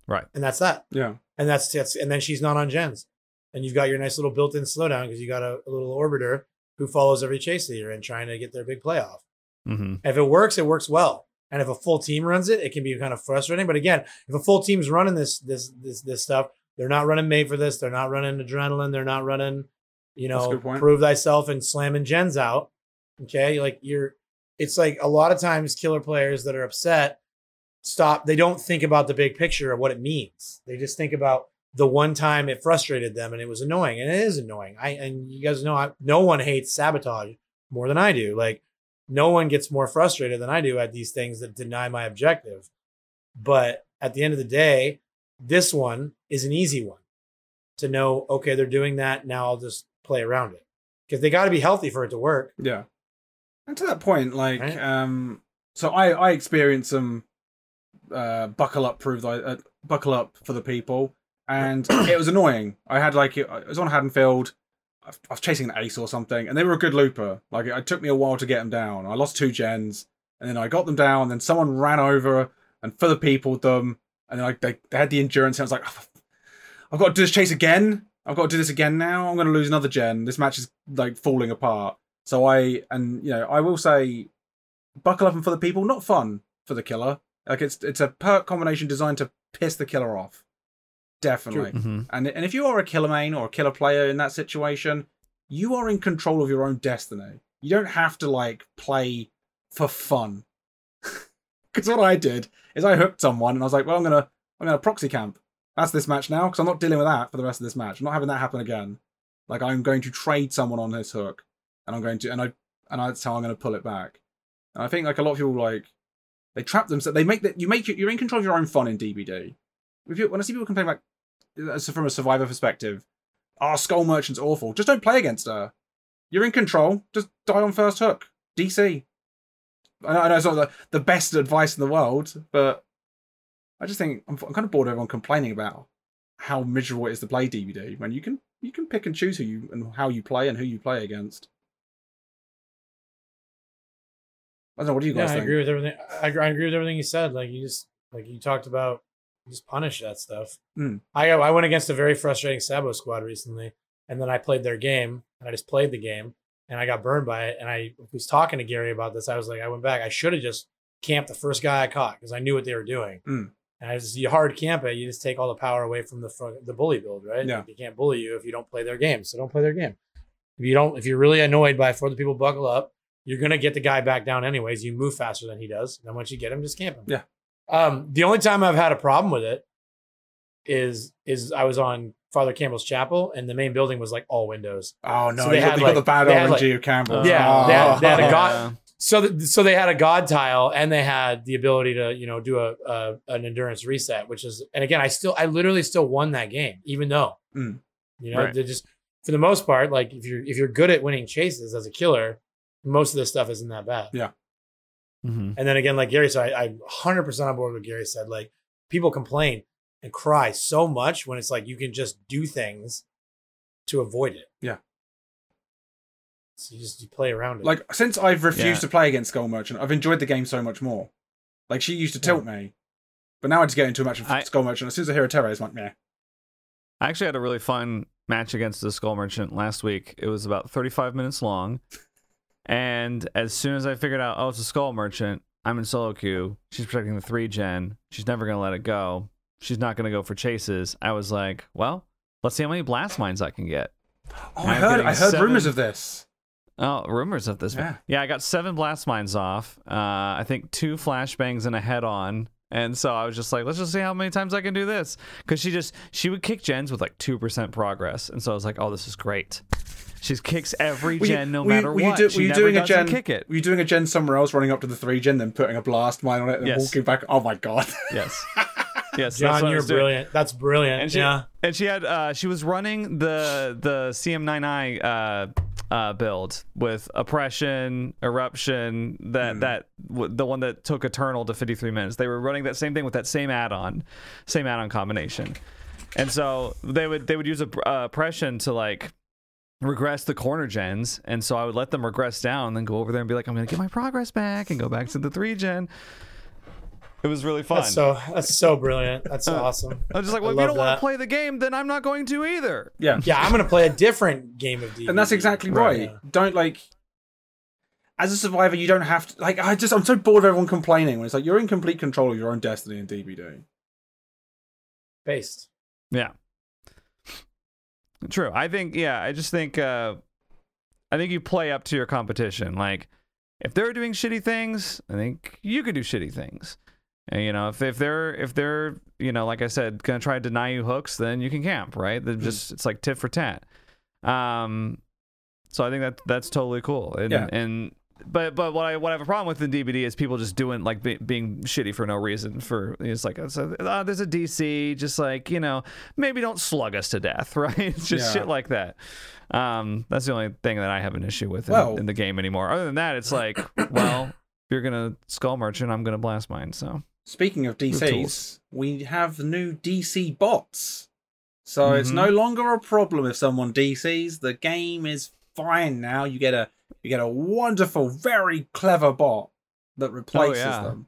Right.
And that's that.
Yeah.
And that's, that's and then she's not on gens. And you've got your nice little built-in slowdown because you got a, a little orbiter who follows every chase leader and trying to get their big playoff.
hmm
If it works, it works well. And if a full team runs it, it can be kind of frustrating. But again, if a full team's running this this this this stuff, they're not running made for this. They're not running adrenaline. They're not running, you know, prove thyself and slamming gens out. Okay, like you're. It's like a lot of times killer players that are upset stop. They don't think about the big picture of what it means. They just think about the one time it frustrated them and it was annoying, and it is annoying. I and you guys know, I, no one hates sabotage more than I do. Like no one gets more frustrated than I do at these things that deny my objective. But at the end of the day, this one is an easy one to know, okay, they're doing that. Now I'll just play around it because they got to be healthy for it to work.
Yeah. And to that point, like,
Right.
um, so I I experienced some uh buckle up prove uh, buckle up for the people, and it was annoying. I had like it, was on Haddonfield. I was chasing an ace or something, and they were a good looper. Like it, it took me a while to get them down. I lost two gens, and then I got them down. And then someone ran over and for the people them, and then I they, they had the endurance. And I was like, "Oh, I've got to do this chase again. I've got to do this again now. I'm going to lose another gen. This match is like falling apart. So I and you know I will say, buckle up and for the people, not fun for the killer. Like it's it's a perk combination designed to piss the killer off. Definitely.
hmm
And and if you are a killer main or a killer player in that situation, you are in control of your own destiny. You don't have to like play for fun. Because what I did is I hooked someone and I was like, well, I'm gonna I'm gonna proxy camp. That's this match now because I'm not dealing with that for the rest of this match. I'm not having that happen again. Like I'm going to trade someone on this hook, and I'm going to and I and that's how I'm going to pull it back. And I think like a lot of people like they trap themselves. They make that you make you're in control of your own fun in DBD. You, when I see people complain like as uh, from a survivor perspective, oh, Skull Merchant's awful. Just don't play against her. You're in control. Just die on first hook. DC. I know, I know it's not the, the best advice in the world, but I just think I'm, I'm kind of bored of everyone complaining about how miserable it is to play DBD when you can you can pick and choose who you and how you play and who you play against. I don't know. What do you guys?
Yeah,
guys
I agree with everything. I, agree- I agree with everything you said. Like you just like you talked about, just punish that stuff.
Mm.
I I went against a very frustrating Sabo squad recently, and then I played their game, and I just played the game, and I got burned by it. And I was talking to Gary about this. I was like, I went back. I should have just camped the first guy I caught because I knew what they were doing.
Mm.
And I just you hard camp it, you just take all the power away from the front, the bully build, right?
Yeah.
They can't bully you if you don't play their game. So don't play their game. If you don't, if you're really annoyed by for the people buckle up, you're gonna get the guy back down anyways. You move faster than he does. Then once you get him, just camp him.
Yeah.
Um, the only time I've had a problem with it is is I was on Father Campbell's chapel and the main building was like all windows.
Oh no,
So they
you, got,
had,
you got the bad
they had,
RNG
like-
of Campbell.
Yeah, they had- they had a
Oh.
god- So th- so they had a god tile and they had the ability to you know do a, a an endurance reset, which is and again I still I literally still won that game even though
Mm.
you know
Right.
they just for the most part like if you're if you're good at winning chases as a killer, most of this stuff isn't that bad. Yeah.
hmm
And then again, like Gary said, I, I'm 100% on board with what Gary said. Like, people complain and cry so much when it's like you can just do things to avoid it.
Yeah.
So you just you play around it.
Like since I've refused
Yeah.
to play against Skull Merchant, I've enjoyed the game so much more. Like she used to tilt me, but now I just get into a match with
I-
Skull Merchant. As soon as I hear a terror, it's like, meh.
I actually had a really fun match against the Skull Merchant last week. It was about 35 minutes long. And as soon as I figured out, oh, it's a Skull Merchant, I'm in solo queue. She's protecting the three gen. She's never going to let it go. She's not going to go for chases. I was like, well, let's see how many blast mines I can get.
Oh,
I'm
heard. I heard
seven-
rumors of this.
Oh, rumors of this.
Yeah.
Yeah, I got seven blast mines off. Uh, I think two flashbangs and a head on. And so I was just like, let's just see how many times I can do this. Because she just, she would kick gens with like 2% progress. And so I was like, oh, this is great. She kicks every
Were you-
gen no
were you-
matter
were you
what.
do- were you doing a gen-
kick it.
Were you doing a gen somewhere else, running up to the three gen, then putting a blast mine on it and
Yes.
walking back? Oh my god!
Yes. Yes.
John,
what
you're
was doing.
brilliant. That's brilliant.
And she,
yeah.
and she had uh she was running the the CM99 uh uh, build with oppression, eruption, that
Hmm.
that w- the one that took Eternal to 53 minutes. They were running that same thing with that same add-on, same add-on combination, and so they would they would use a, uh, oppression to like regress the corner gens, and so I would let them regress down, and then go over there and be like, I'm gonna get my progress back and go back to the three gen. It was really fun.
That's so that's so brilliant. That's awesome.
I was just like,
I
well, if you don't want to play the game, then I'm not going to either.
Yeah.
Yeah, I'm gonna play a different game of D.
And that's exactly
Right.
right. Don't like as a survivor, you don't have to like I just I'm so bored of everyone complaining when it's like you're in complete control of your own destiny in DBD.
based.
Yeah. True. I think yeah, I just think uh I think you play up to your competition. Like if they're doing shitty things, I think you could do shitty things. You know, if if they're if they're, you know, like I said, gonna try to deny you hooks, then you can camp, right? They're just it's like tit for tat. Um so I think that that's totally cool. And
Yeah.
and but but what I what I have a problem with in DBD is people just doing like be, being shitty for no reason. For it's like it's a, oh, there's a DC, just like you know, maybe don't slug us to death, right? It's just
Yeah.
shit like that. Um, that's the only thing that I have an issue with in,
Well-
in the game anymore. Other than that, it's like, well, if you're gonna skull merchant, I'm gonna blast mine. So
Speaking of
tools.
DCs, we have new DC bots. So it's
Mhm.
no longer a problem if someone DCs. The game is fine now. You get a you get a wonderful, very clever bot that replaces
yeah.
them.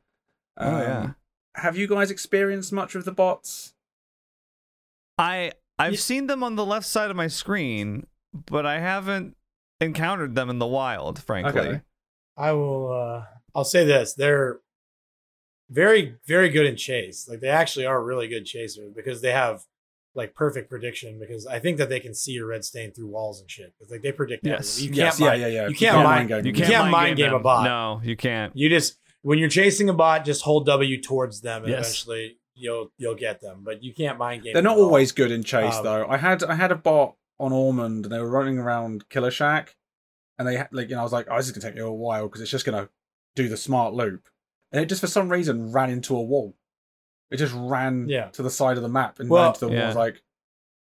Oh, yeah.
Um, Have you guys experienced much of the bots?
I I've
Ye-
seen them on the left side of my screen, but I haven't encountered them in the wild, frankly.
Okay.
I will. uh I'll say this: they're very, very good in chase. Like they actually are really good chasers because they have like perfect prediction. Because I think that they can see your red stain through walls and shit. It's like they predict.
Yes.
everything. You
Yes,
can't.
yeah,
mind-
yeah, yeah.
You can't mind.
game
You
them.
can't mind game a bot.
No, you can't.
You just when you're chasing a bot, just hold W towards them, and
Yes.
eventually you'll you'll get them. But you can't mind game.
They're not
at all.
always good in chase
Um,
though. I had I had a bot on Ormond and they were running around Killer Shack, and they had like you know I was like, oh, this is gonna take me a while because it's just gonna do the smart loop, and it just for some reason ran into a wall. It just ran
Yeah.
to the side of the map and
Well-
ran to the wall. Was
Yeah.
like,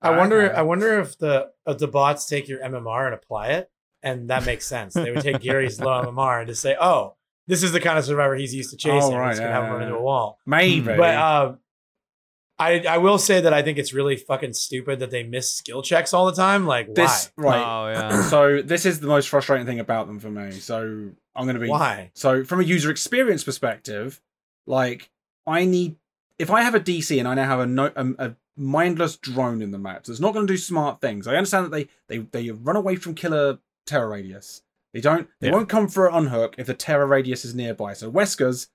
I wonder.
okay.
I wonder if the if the bots take your MMR and apply it, and that makes sense. They would take Gary's low MMR and just say, "Oh, this is the kind of survivor he's used to chasing.
Oh, right,
He's gonna
yeah,
have him run into a wall."
maybe.
But um, I I will say that I think it's really fucking stupid that they miss skill checks all the time. Like,
this right.
Oh yeah.
So this is the most frustrating thing about them for me. So I'm gonna be
why? Why?
So from a user experience perspective, like I need if I have a DC and I now have a no, a, a mindless drone in the map that's not going to do smart things. I understand that they they they run away from killer terror radius. They don't. They
Yeah.
won't come for an unhook if the terror radius is nearby. So Wesker's,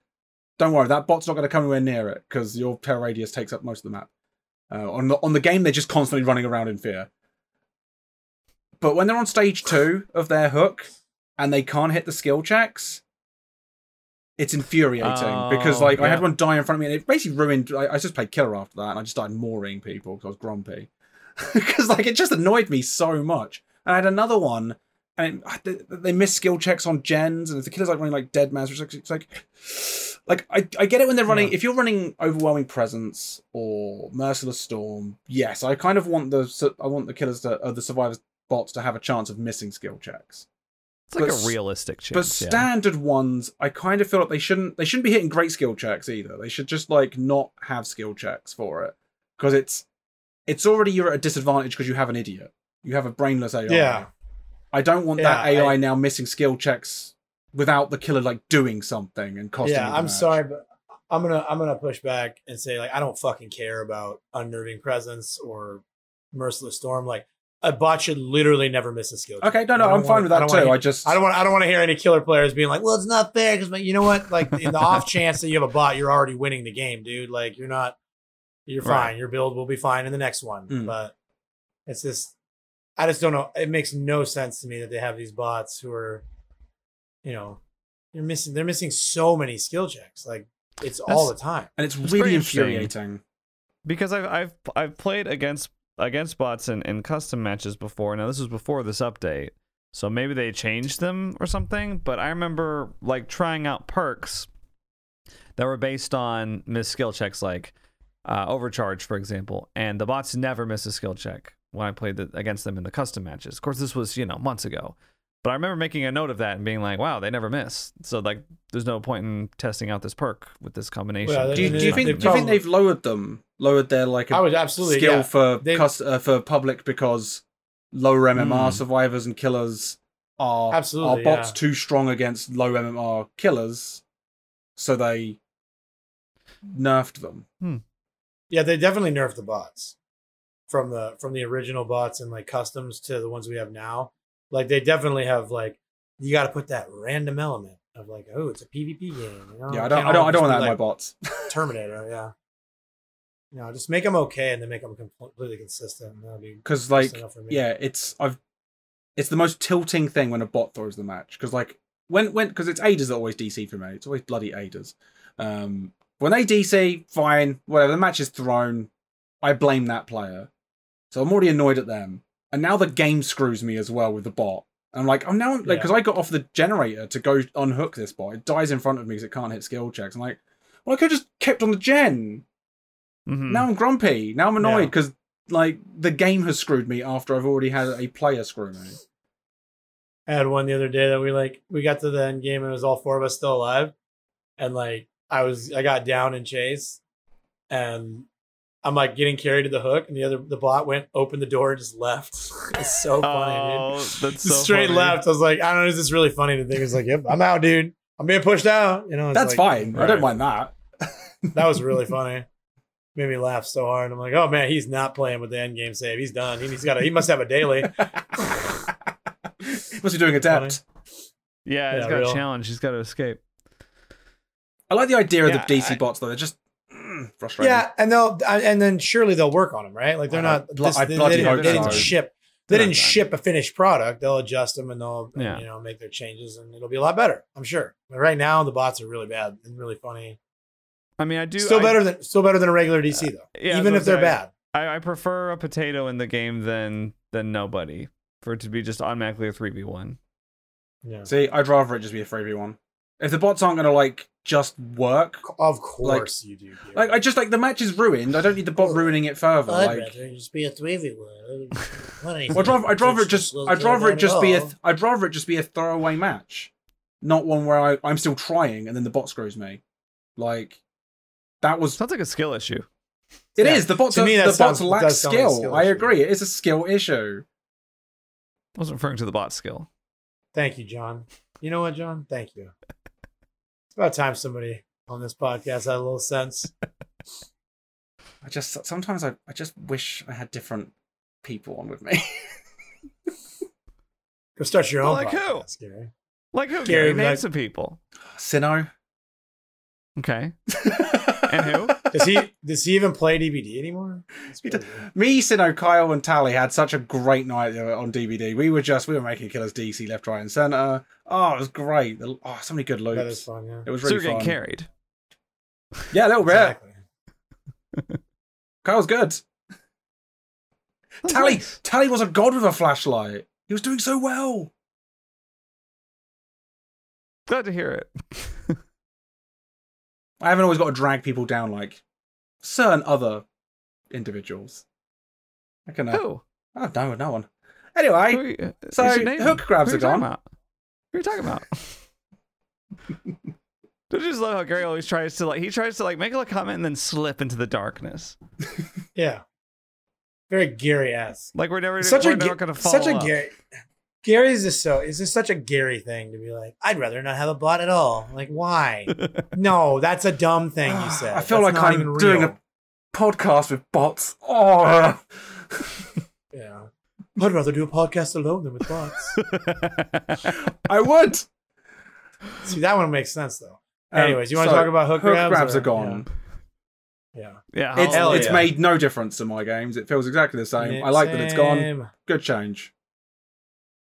don't worry, that bot's not going to come anywhere near it because your terror radius takes up most of the map. Uh, on the on the game, they're just constantly running around in fear. But when they're on stage two of their hook and they can't hit the skill checks, it's infuriating because
Oh,
like I had one die in front of me and it basically ruined. I, I just played killer after that and I just started mooring people because I was grumpy because like it just annoyed me so much. And I had another one and it, they, they miss skill checks on gens and if the killer's like running like dead man's, it's like, like like I, I get it when they're running.
Yeah.
If you're running overwhelming presence or merciless storm, yes, I kind of want the I want the killers to uh, the survivors bots to have a chance of missing skill checks.
It's like
a
a
s-
realistic
But
chance. yeah.
standard ones, I kind of feel like they shouldn't they shouldn't be hitting great skill checks either. They should just like not have skill checks for it because it's it's already you're at a disadvantage because you have an idiot. You have a brainless AI.
Yeah.
I don't want that AI
I-
now missing skill checks without the killer like doing something and costing.
Yeah, I'm
match.
sorry, but I'm gonna I'm gonna push back and say like I don't fucking care about unnerving presence or merciless storm. Like a bot should literally never miss a skill. check.
Okay, no,
I
no, I'm fine
wanna-
with that
don't
too. I just
I don't want I don't want to hear any killer players being like, "Well, it's not fair," because you know what? Like in the off chance that you have a bot, you're already winning the game, dude. Like you're not, you're
Right.
fine. Your build will be fine in the next one.
Mm.
But it's just, I just don't know. It makes no sense to me that they have these bots who are, you know, you're missing. They're missing so many skill checks. Like it's all the time.
and it's
It's
really infuriating.
because I've I've I've played against against bots in, in custom matches before. Now this was before this update, so maybe they changed them or something. But I remember like trying out perks that were based on missed skill checks, like uh, overcharge, for example, and the bots never miss a skill check. when I played the, against them in the custom matches. Of course, this was you know months ago, but I remember making a note of that and being like, "Wow, they never miss." So like, there's no point in testing out this perk with this combination.
Well,
Do you, do you think
they
do you think
probably-
they've lowered them? Lowered their like
I
a
would absolutely
skill
yeah.
for cus- uh, for public because lower MMR
Mm.
survivors and killers are
Absolutely,
are bots
yeah.
too strong against low MMR killers, so they nerfed them.
Yeah, they definitely nerfed the bots from the from the original bots and like customs to the ones we have now. Like they definitely have like you got to put that random element of like oh it's a PvP game. You know?
yeah, I don't I don't I don't want that in my bots.
Terminator. Yeah. You know, just make them okay and then make them completely consistent. That'll be
because like yeah it's i've it's the most tilting thing when a bot throws the match because like when when because it's aiders that always dc for me it's always bloody aiders um when they dc fine whatever the match is thrown i blame that player so i'm already annoyed at them and now the game screws me as well with the bot I'm like, oh, now, like, because
Yeah.
I got off the generator to go unhook this bot. It dies in front of me because it can't hit skill checks. I'm like, well, I could have just kept on the gen.
Mhm.
Now I'm grumpy. Now I'm annoyed
Yeah.
because like the game has screwed me after I've already had a player screw me.
I had one the other day that we like we got to the end game and it was all four of us still alive. And like I was I got down in chase and I'm like getting carried to the hook and the other the bot went, opened the door and just left. it's so funny, dude.
Oh, that's
Just
so
straight
funny.
left. I was like, I don't know, is this really funny to think? It's like, yep, I'm out, dude. I'm being pushed out. You know,
That's
like-
fine. I don't mind that.
That was really funny. Made me laugh so hard. I'm like, oh man, he's not playing with the end game save. He's done. He- He's got. A, he must have a daily.
Must be doing adept.
Yeah, he's got
real.
a challenge. He's got to escape.
I like the idea
Yeah,
of the DC
I-
bots though. They're just mm, frustrating.
Yeah, and they'll and then surely they'll work on them, right? Like they're not.
blo-
this-
I
they,
bloody
they,
hope
they didn't
so.
ship. They
They're
didn't ship a finished product. They'll adjust them and they'll
Yeah.
you know make their changes and it'll be a lot better. I'm sure. But right now the bots are really bad and really funny.
I mean, I do
still
I-
better than still better than a regular DC though.
yeah,
even if they're
say,
bad.
I, I prefer a potato in the game than than nobody for it to be just automatically a three v one.
Yeah.
See, I'd rather it just be a three v one. If the bots aren't gonna like just work,
Of course you do. Gary.
like I just like the match is ruined. I don't need the bot ruining it further.
I'd
like,
rather just be a three v one.
I'd rather, I'd rather it just, I'd rather it just be a, th- I'd rather it just be a throwaway match, not one where I, I'm still trying and then the bot screws me. Like, that was
Sounds like a skill issue.
It is
Yeah.
the bots.
To
Are,
me, that
the bots
sounds-
lack
does sound like a
skill.
skill
I
issue.
agree. It is a skill issue.
I wasn't referring to the bot skill.
Thank you, John. You know what, John? Thank you. It's about time somebody on this podcast had a little sense.
I just sometimes I, I just wish I had different people on with me.
Go start your
Well,
own
like who?
podcast, Gary.
Like who?
Gary,
Gary, name
like-
some people.
Sinnoh.
Okay. And who?
Does he does he even play DBD anymore? That's
He d-
crazy.
Me, Sinnoh, Kyle, and Tally had such a great night on DBD. We were just we were making killers DC left, right, and center. Oh, it was great. Oh, so many good
That is
loops.
fun, yeah.
It was
so
really
you're getting
fun.
carried.
Yeah, a little bit.
Exactly.
Kyle's good.
That's
Tally,
nice.
Tally was a god with a flashlight. He was doing so well.
Glad to hear it.
I haven't always got to drag people down like certain other individuals. I can. Uh,
Who?
Oh no, no one. Anyway,
Who are you- uh,
so
you should name
hook
them.
grabs
Who
are
talking
gone.
about? Who are you talking about? Don't you just love how Gary always tries to like he tries to like make a comment and then slip into the darkness.
Yeah. Very Gary esque.
Like we're never
Such
we're
a
never
Ga-
gonna follow
such a
up.
Gary. Gary's just so is just such a Gary thing to be like, I'd rather not have a bot at all. Like, why? no, that's a dumb thing you said.
I feel
That's
like I'm
even
doing
real.
a podcast with bots. Oh,
Yeah. I'd rather do a podcast alone than with bots.
I would.
See, that one makes sense though.
Um,
Anyways, you want to
so,
talk about hook,
hook
grabs?
grabs
or-
are gone.
Yeah.
yeah,
It's, it's
yeah.
made no difference to my games. It feels exactly the same.
yeah.
I like that it's gone. Good change.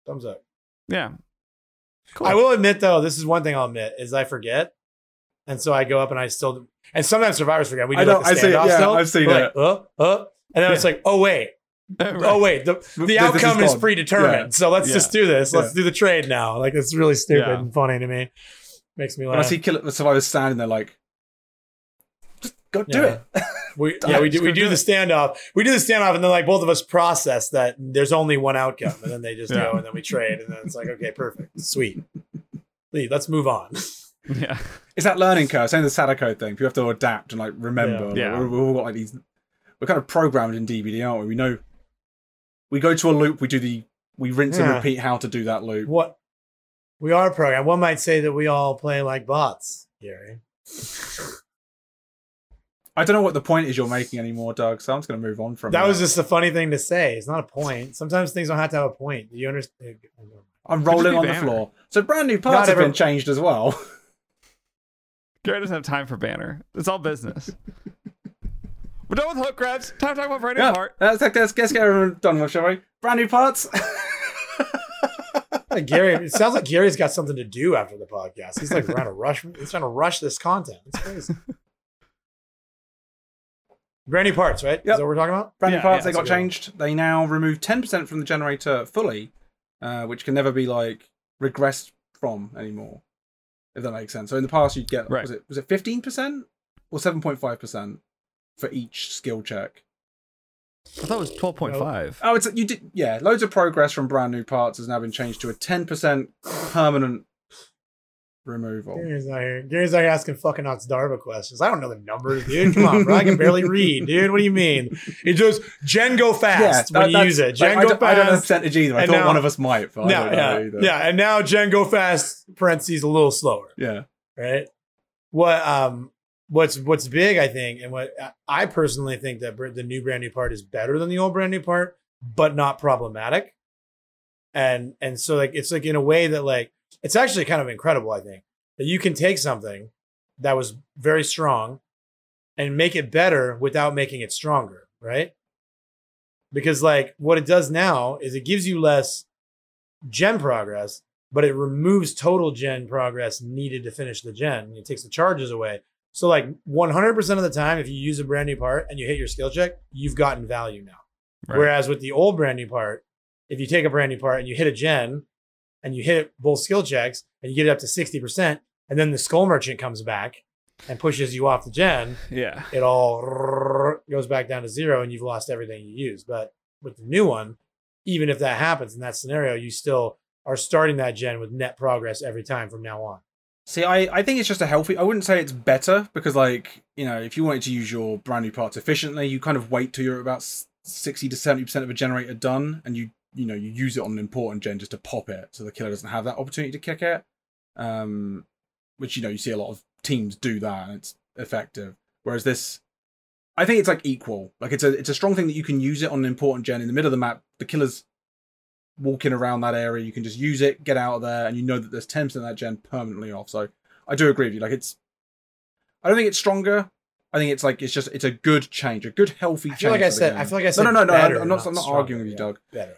Thumbs up.
yeah. Cool.
I will admit though, this is one thing I'll admit is I forget, and so I go up and I still, and sometimes survivors forget. We do
I know,
like the
I see it, yeah,
still.
I've seen
We're
it.
Like, uh, uh, and then it's like, oh wait,
Right.
oh wait, the, the
This- this
outcome
is
is, predetermined.
Yeah.
So let's
Yeah.
just do this. Let's
Yeah.
do the trade now. Like it's really stupid
Yeah.
and funny to me. Makes me
When I
laugh.
see killer survivors standing there like, just Got to do it.
We, yeah, we do. We do the standoff. We do the standoff, and then like both of us process that there's only one outcome, and then they just
Yeah.
go, and then we trade, and then it's like, okay, perfect, sweet. Lee, let's move on.
Yeah.
It's that learning curve, same as the Sadako thing. You have to adapt and like remember. Like,
Yeah.
we're- We've all got like these. We're kind of programmed in DBD, aren't we? We know. We go to a loop. We do the. We rinse and repeat how to do that loop.
What we are programmed. One might say that we all play like bots, Gary.
I don't know what the point is you're making anymore, Doug. So I'm just going to move on from
That That was just a funny thing to say. It's not a point. Sometimes things don't have to have a point. Do you understand?
Uh,
I'm
rolling on the
banner.
floor. So brand new
Not
parts have
ever-
been changed as well.
Gary doesn't have time for banner. It's all business. We're done with hook grabs. Time to talk about Brandon
yeah,
Hart.
Uh, let's, let's, let's get everyone done with, shall we? Brand new parts.
Gary, it sounds like Gary's got something to do after the podcast. He's like trying to rush. He's trying to rush this content. It's crazy. Brand new parts, right? Is
Yep.
that what we're talking about?
brand new
Yeah,
parts
yeah,
they got
that's a good one.
changed. They now remove 10% from the generator fully, uh, which can never be like regressed from anymore. If that makes sense. So in the past you'd get
Right.
was it was it 15% or 7.5% for each skill check.
I thought it was 12.5.
Oh, it's you did yeah. Loads of progress from brand new parts has now been changed to a ten percent permanent removal.
Gary's not here. Gary's not here asking fucking Otzdarva questions. I don't know the numbers, dude. Come on, bro. I can barely read, dude. What do you mean? It just Gen go fast
that-
when you use it.
like,
Gen
I,
go
don't, I don't know the percentage either. I
And
thought
now-
one of us might, but I
Yeah, yeah,
either.
yeah. And now Gen go fast parentheses a little slower.
yeah.
right? What um what's what's big, I think, and what I personally think that br- the new brand new part is better than the old brand new part, but not problematic. And and so like it's like in a way that like it's actually kind of incredible, I think, that you can take something that was very strong and make it better without making it stronger, right? Because like what it does now is it gives you less gen progress, but it removes total gen progress needed to finish the gen. It takes the charges away. So like 100% of the time, if you use a brand new part and you hit your skill check, you've gotten value now.
Right.
Whereas with the old brand new part, if you take a brand new part and you hit a gen and you hit both skill checks and you get it up to 60%, and then the skull merchant comes back and pushes you off the gen,
Yeah.
it all goes back down to zero and you've lost everything you used. But with the new one, even if that happens in that scenario, you still are starting that gen with net progress every time from now on.
See, I, I think it's just a healthy. I wouldn't say it's better because, like, you know, if you wanted to use your brand new parts efficiently, you kind of wait till you're about sixty to seventy percent of a generator done, and you you know you use it on an important gen just to pop it, so the killer doesn't have that opportunity to kick it. Um, which you know you see a lot of teams do that, and it's effective. Whereas this, I think it's like equal. Like it's a it's a strong thing that you can use it on an important gen in the middle of the map. The killer's walking around that area, you can just use it, get out of there, and you know that there's 10% of that gen permanently off. So I do agree with you. Like it's I don't think it's stronger. I think it's like it's just it's a good change, a good healthy
I
change.
like I said. I feel like I said.
no, no, no.
better,
I'm not. I'm not arguing with you,
Yeah,
Doug.
Better.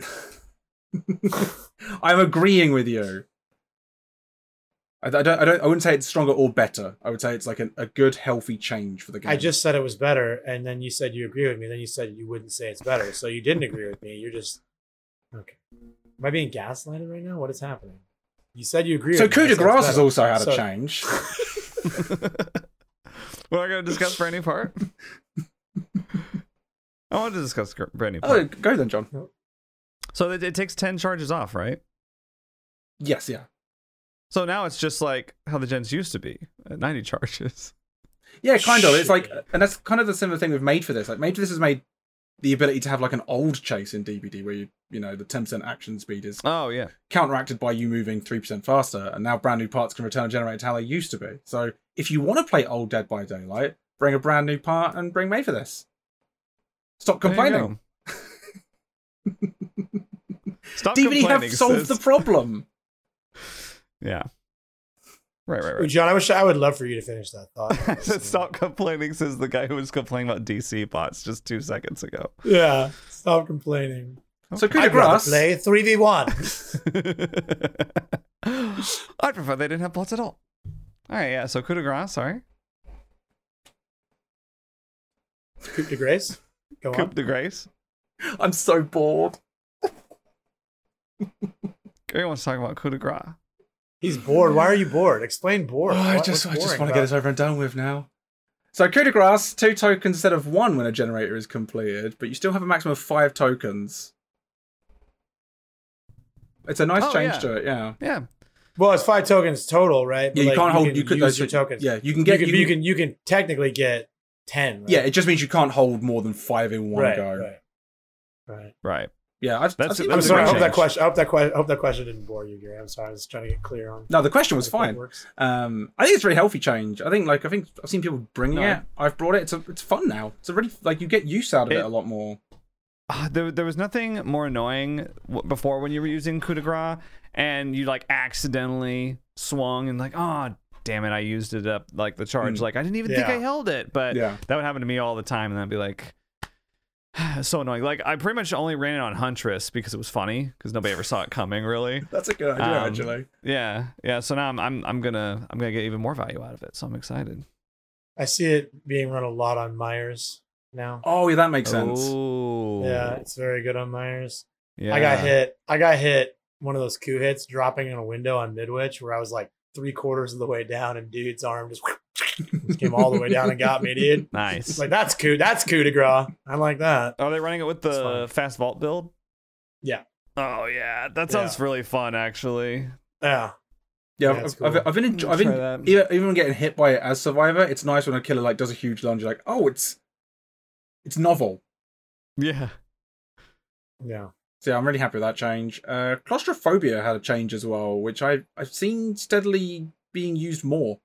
I'm agreeing with you. I, I don't. I don't. I wouldn't say it's stronger or better. I would say it's like a, a good, healthy change for the game.
I just said it was better, and then you said you agree with me. Then you said you wouldn't say it's better, so you didn't agree with me. You're just okay. Am I being gaslighted right now? What is happening? You said you agree.
so
with me.
coup de
said it's
grace has also had
So-
a change.
We're not going to discuss Brandy new part. I want to discuss Brandy brand
oh, go then, John.
So it, it takes 10 charges off, right?
Yes, yeah,
So now it's just like how the gens used to be at 90 charges.
yeah, kind of. It's like, and that's kind of the similar thing we've made for this. Like, made for this has made the ability to have like an old chase in DBD where you, you know, the 10% action speed is
Oh, yeah.
counteracted by you moving 3% faster, and now brand new parts can return and generate how they used to be. So if you want to play old Dead by Daylight, bring a brand new part and bring Made for this. Stop complaining.
go. Stop
DBD have solved
sis.
the problem.
Yeah. Right, right, right.
John, I wish I would love for you to finish that thought.
Stop complaining, says the guy who was complaining about DC bots just two seconds ago.
Yeah, stop complaining.
So coup de
I'd rather
grace.
play three v one.
I'd prefer they didn't have bots at all. All right, yeah. So coup de grace, sorry.
Coup de grace. Go
Coup
on.
de grace.
I'm so bored.
Gary wants to talk about coup de grace.
He's bored. Why are you bored? Explain bored.
Oh, I
What-
just, I just want to get this over and done with now. So coup de grace, two tokens instead of one when a generator is completed, but you still have a maximum of five tokens. It's a nice
Oh,
change
yeah.
to it, yeah.
Yeah.
Well, it's five tokens total, right?
Yeah, you can't hold. You could
use
those
your tokens.
Yeah, you can
you
get.
can,
you
you
can-
can you can technically get ten. Right?
yeah, it just means you can't hold more than five in one
right,
go.
right, right.
Right.
Yeah, I've,
that's,
I've
that's,
I'm sorry. I
great
hope that question. I hope that question. I hope that question didn't bore you, Gary. I'm sorry. I was trying to get clear on.
No, the question was fine. Um, I think it's a really healthy change. I think like I think I've seen people bringing
No,
it. I've brought it. It's a, it's fun now. It's a really like you get use out of it,
It-
a lot more.
Ah, there, there was nothing more annoying w- before when you were using coup de grace and you like accidentally swung and like, oh, damn it, I used it up like the charge.
Mm.
Like I didn't even think I held it, but
Yeah.
that would happen to me all the time, and I'd be like, so annoying. Like I pretty much only ran it on Huntress because it was funny because nobody ever saw it coming really.
That's a good idea,
Um,
actually.
Yeah, yeah. So now I'm, I'm I'm gonna I'm gonna get even more value out of it. So I'm excited.
I see it being run a lot on Myers now.
Oh, yeah, that makes sense.
Oh,
Yeah, it's very good on Myers.
yeah.
I got hit. I got hit one of those coup hits dropping in a window on Midwich where I was like three quarters of the way down and dude's arm just, just came all the way down and got me, dude.
Nice.
like that's coup. That's coup de grace. I like that.
Are they running it with the fast vault build?
Yeah.
Oh yeah, that sounds
Yeah.
really fun actually.
Yeah.
Yeah,
Yeah,
I've,
it's
I've. I've been enjoy-
I'll
I've been
that.
even, even when getting hit by it as survivor. It's nice when a killer like does a huge lunge. You're like, oh, it's it's novel.
Yeah.
Yeah.
So yeah, I'm really happy with that change. Uh, claustrophobia had a change as well, which I I've seen steadily being used more.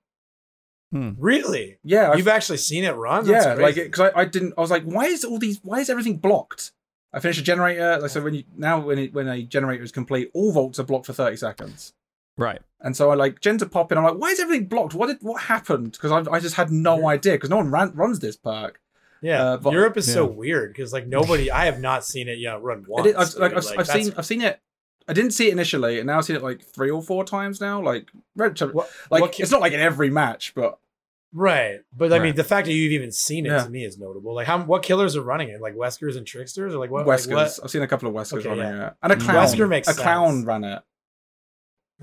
Really?
Yeah, I've,
You've actually seen it run? That's
yeah, like
crazy.
because I, I didn't. I was like, why is all these? Why is everything blocked? I finished a generator. Like so, when you now when it, when a generator is complete, all vaults are blocked for 30 seconds.
Right.
And so I like gen to pop in. I'm like, why is everything blocked? What did what happened? Because I, I just had no
Yeah.
idea because no one ran, runs this perk.
yeah.
uh, but-
Europe is so weird because like nobody. I have not seen it yet run
I
once.
did, I've, like,
dude.
I've,
Like,
I've seen I've seen it. I didn't see it initially, and now I've seen it like three or four times now. Like, red-
What-
like
what
it's not like in every match, but
Right, but I mean, the fact that you've even seen it
Yeah.
to me is notable. Like, how what killers are running it? Like Weskers and Tricksters, or like what?
Weskers.
Like what?
I've seen a couple of Weskers
Okay,
running
yeah.
it, and a
Mm.
clown.
Wesker makes
a clown
sense.
ran it.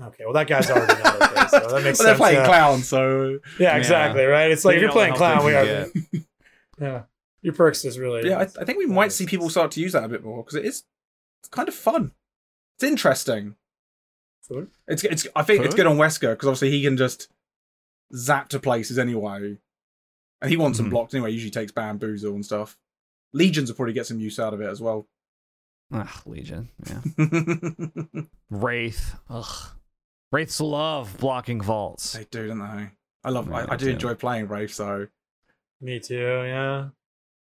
Okay, well that guy's already not okay, so that makes
But they're
sense.
playing
yeah.
clown, so
Yeah, exactly. Right. It's like
They
if you're
know
playing
how
clown,
they
we are.
can get.
Yeah, your perks is really.
yeah. I, I think we might see people start to use that a bit more because it is it's kind of fun. It's interesting.
Food?
It's it's. I think it's
Food?
good on Wesker because obviously he can just zap to places anyway, and he wants them
Mhm.
blocked anyway. Usually takes bamboozle and stuff. Legions will probably get some use out of it as well.
Ugh, Legion. Yeah. Wraith. Ugh. Wraiths love blocking vaults.
they do, don't they? I love.
Yeah,
I, I do
they do.
enjoy playing Wraith. So
Me too. Yeah,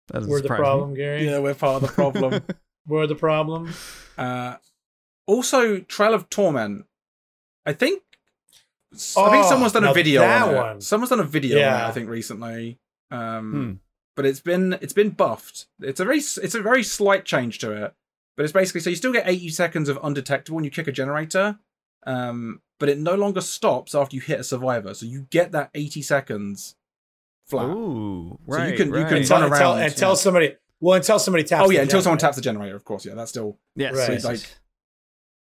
That doesn't
we're the
surprise me.
problem, Gary.
yeah, we're part of the problem.
We're the problem.
uh, also, Trail of Torment. I think. I think
Oh,
someone's done a video
that
on it.
one.
Someone's done a video on it. I think recently. Um,
Hmm.
but it's been it's been buffed. It's a very it's a very slight change to it. But it's basically so you still get 80 seconds of undetectable when you kick a generator, um, but it no longer stops after you hit a survivor. So you get that 80 seconds flat.
Ooh,
So you
right.
can- you can
right.
Until,
run
until,
around,
until
yeah.
somebody. Well, until somebody taps.
oh yeah,
the
until someone taps the generator, of course. Yeah, that's still
Yes,
Right.
yes,
Like-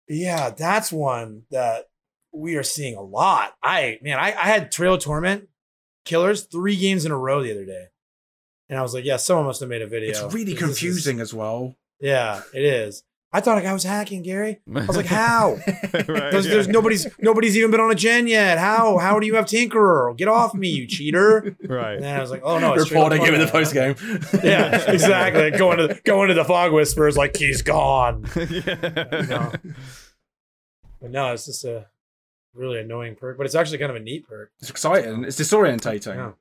Yeah, that's one that we are seeing a lot. I man, I, I had Trail of Torment killers three games in a row the other day. And I was like, yeah, someone must have made a video.
it's really
This is-
confusing as well.
yeah, it is. I thought a guy was hacking, Gary. I was like, how?
Right,
There's,
yeah.
there's nobody's nobody's even been on a gen yet. How how do you have Tinkerer? Get off me, you cheater!
right.
And then I was like, oh no, it's
Reporting him in the post game.
Yeah, exactly. going to going to the fog whispers like he's gone.
yeah.
No. But no, it's just a really annoying perk, but it's actually kind of a neat perk.
It's exciting. It's disorientating.
Yeah.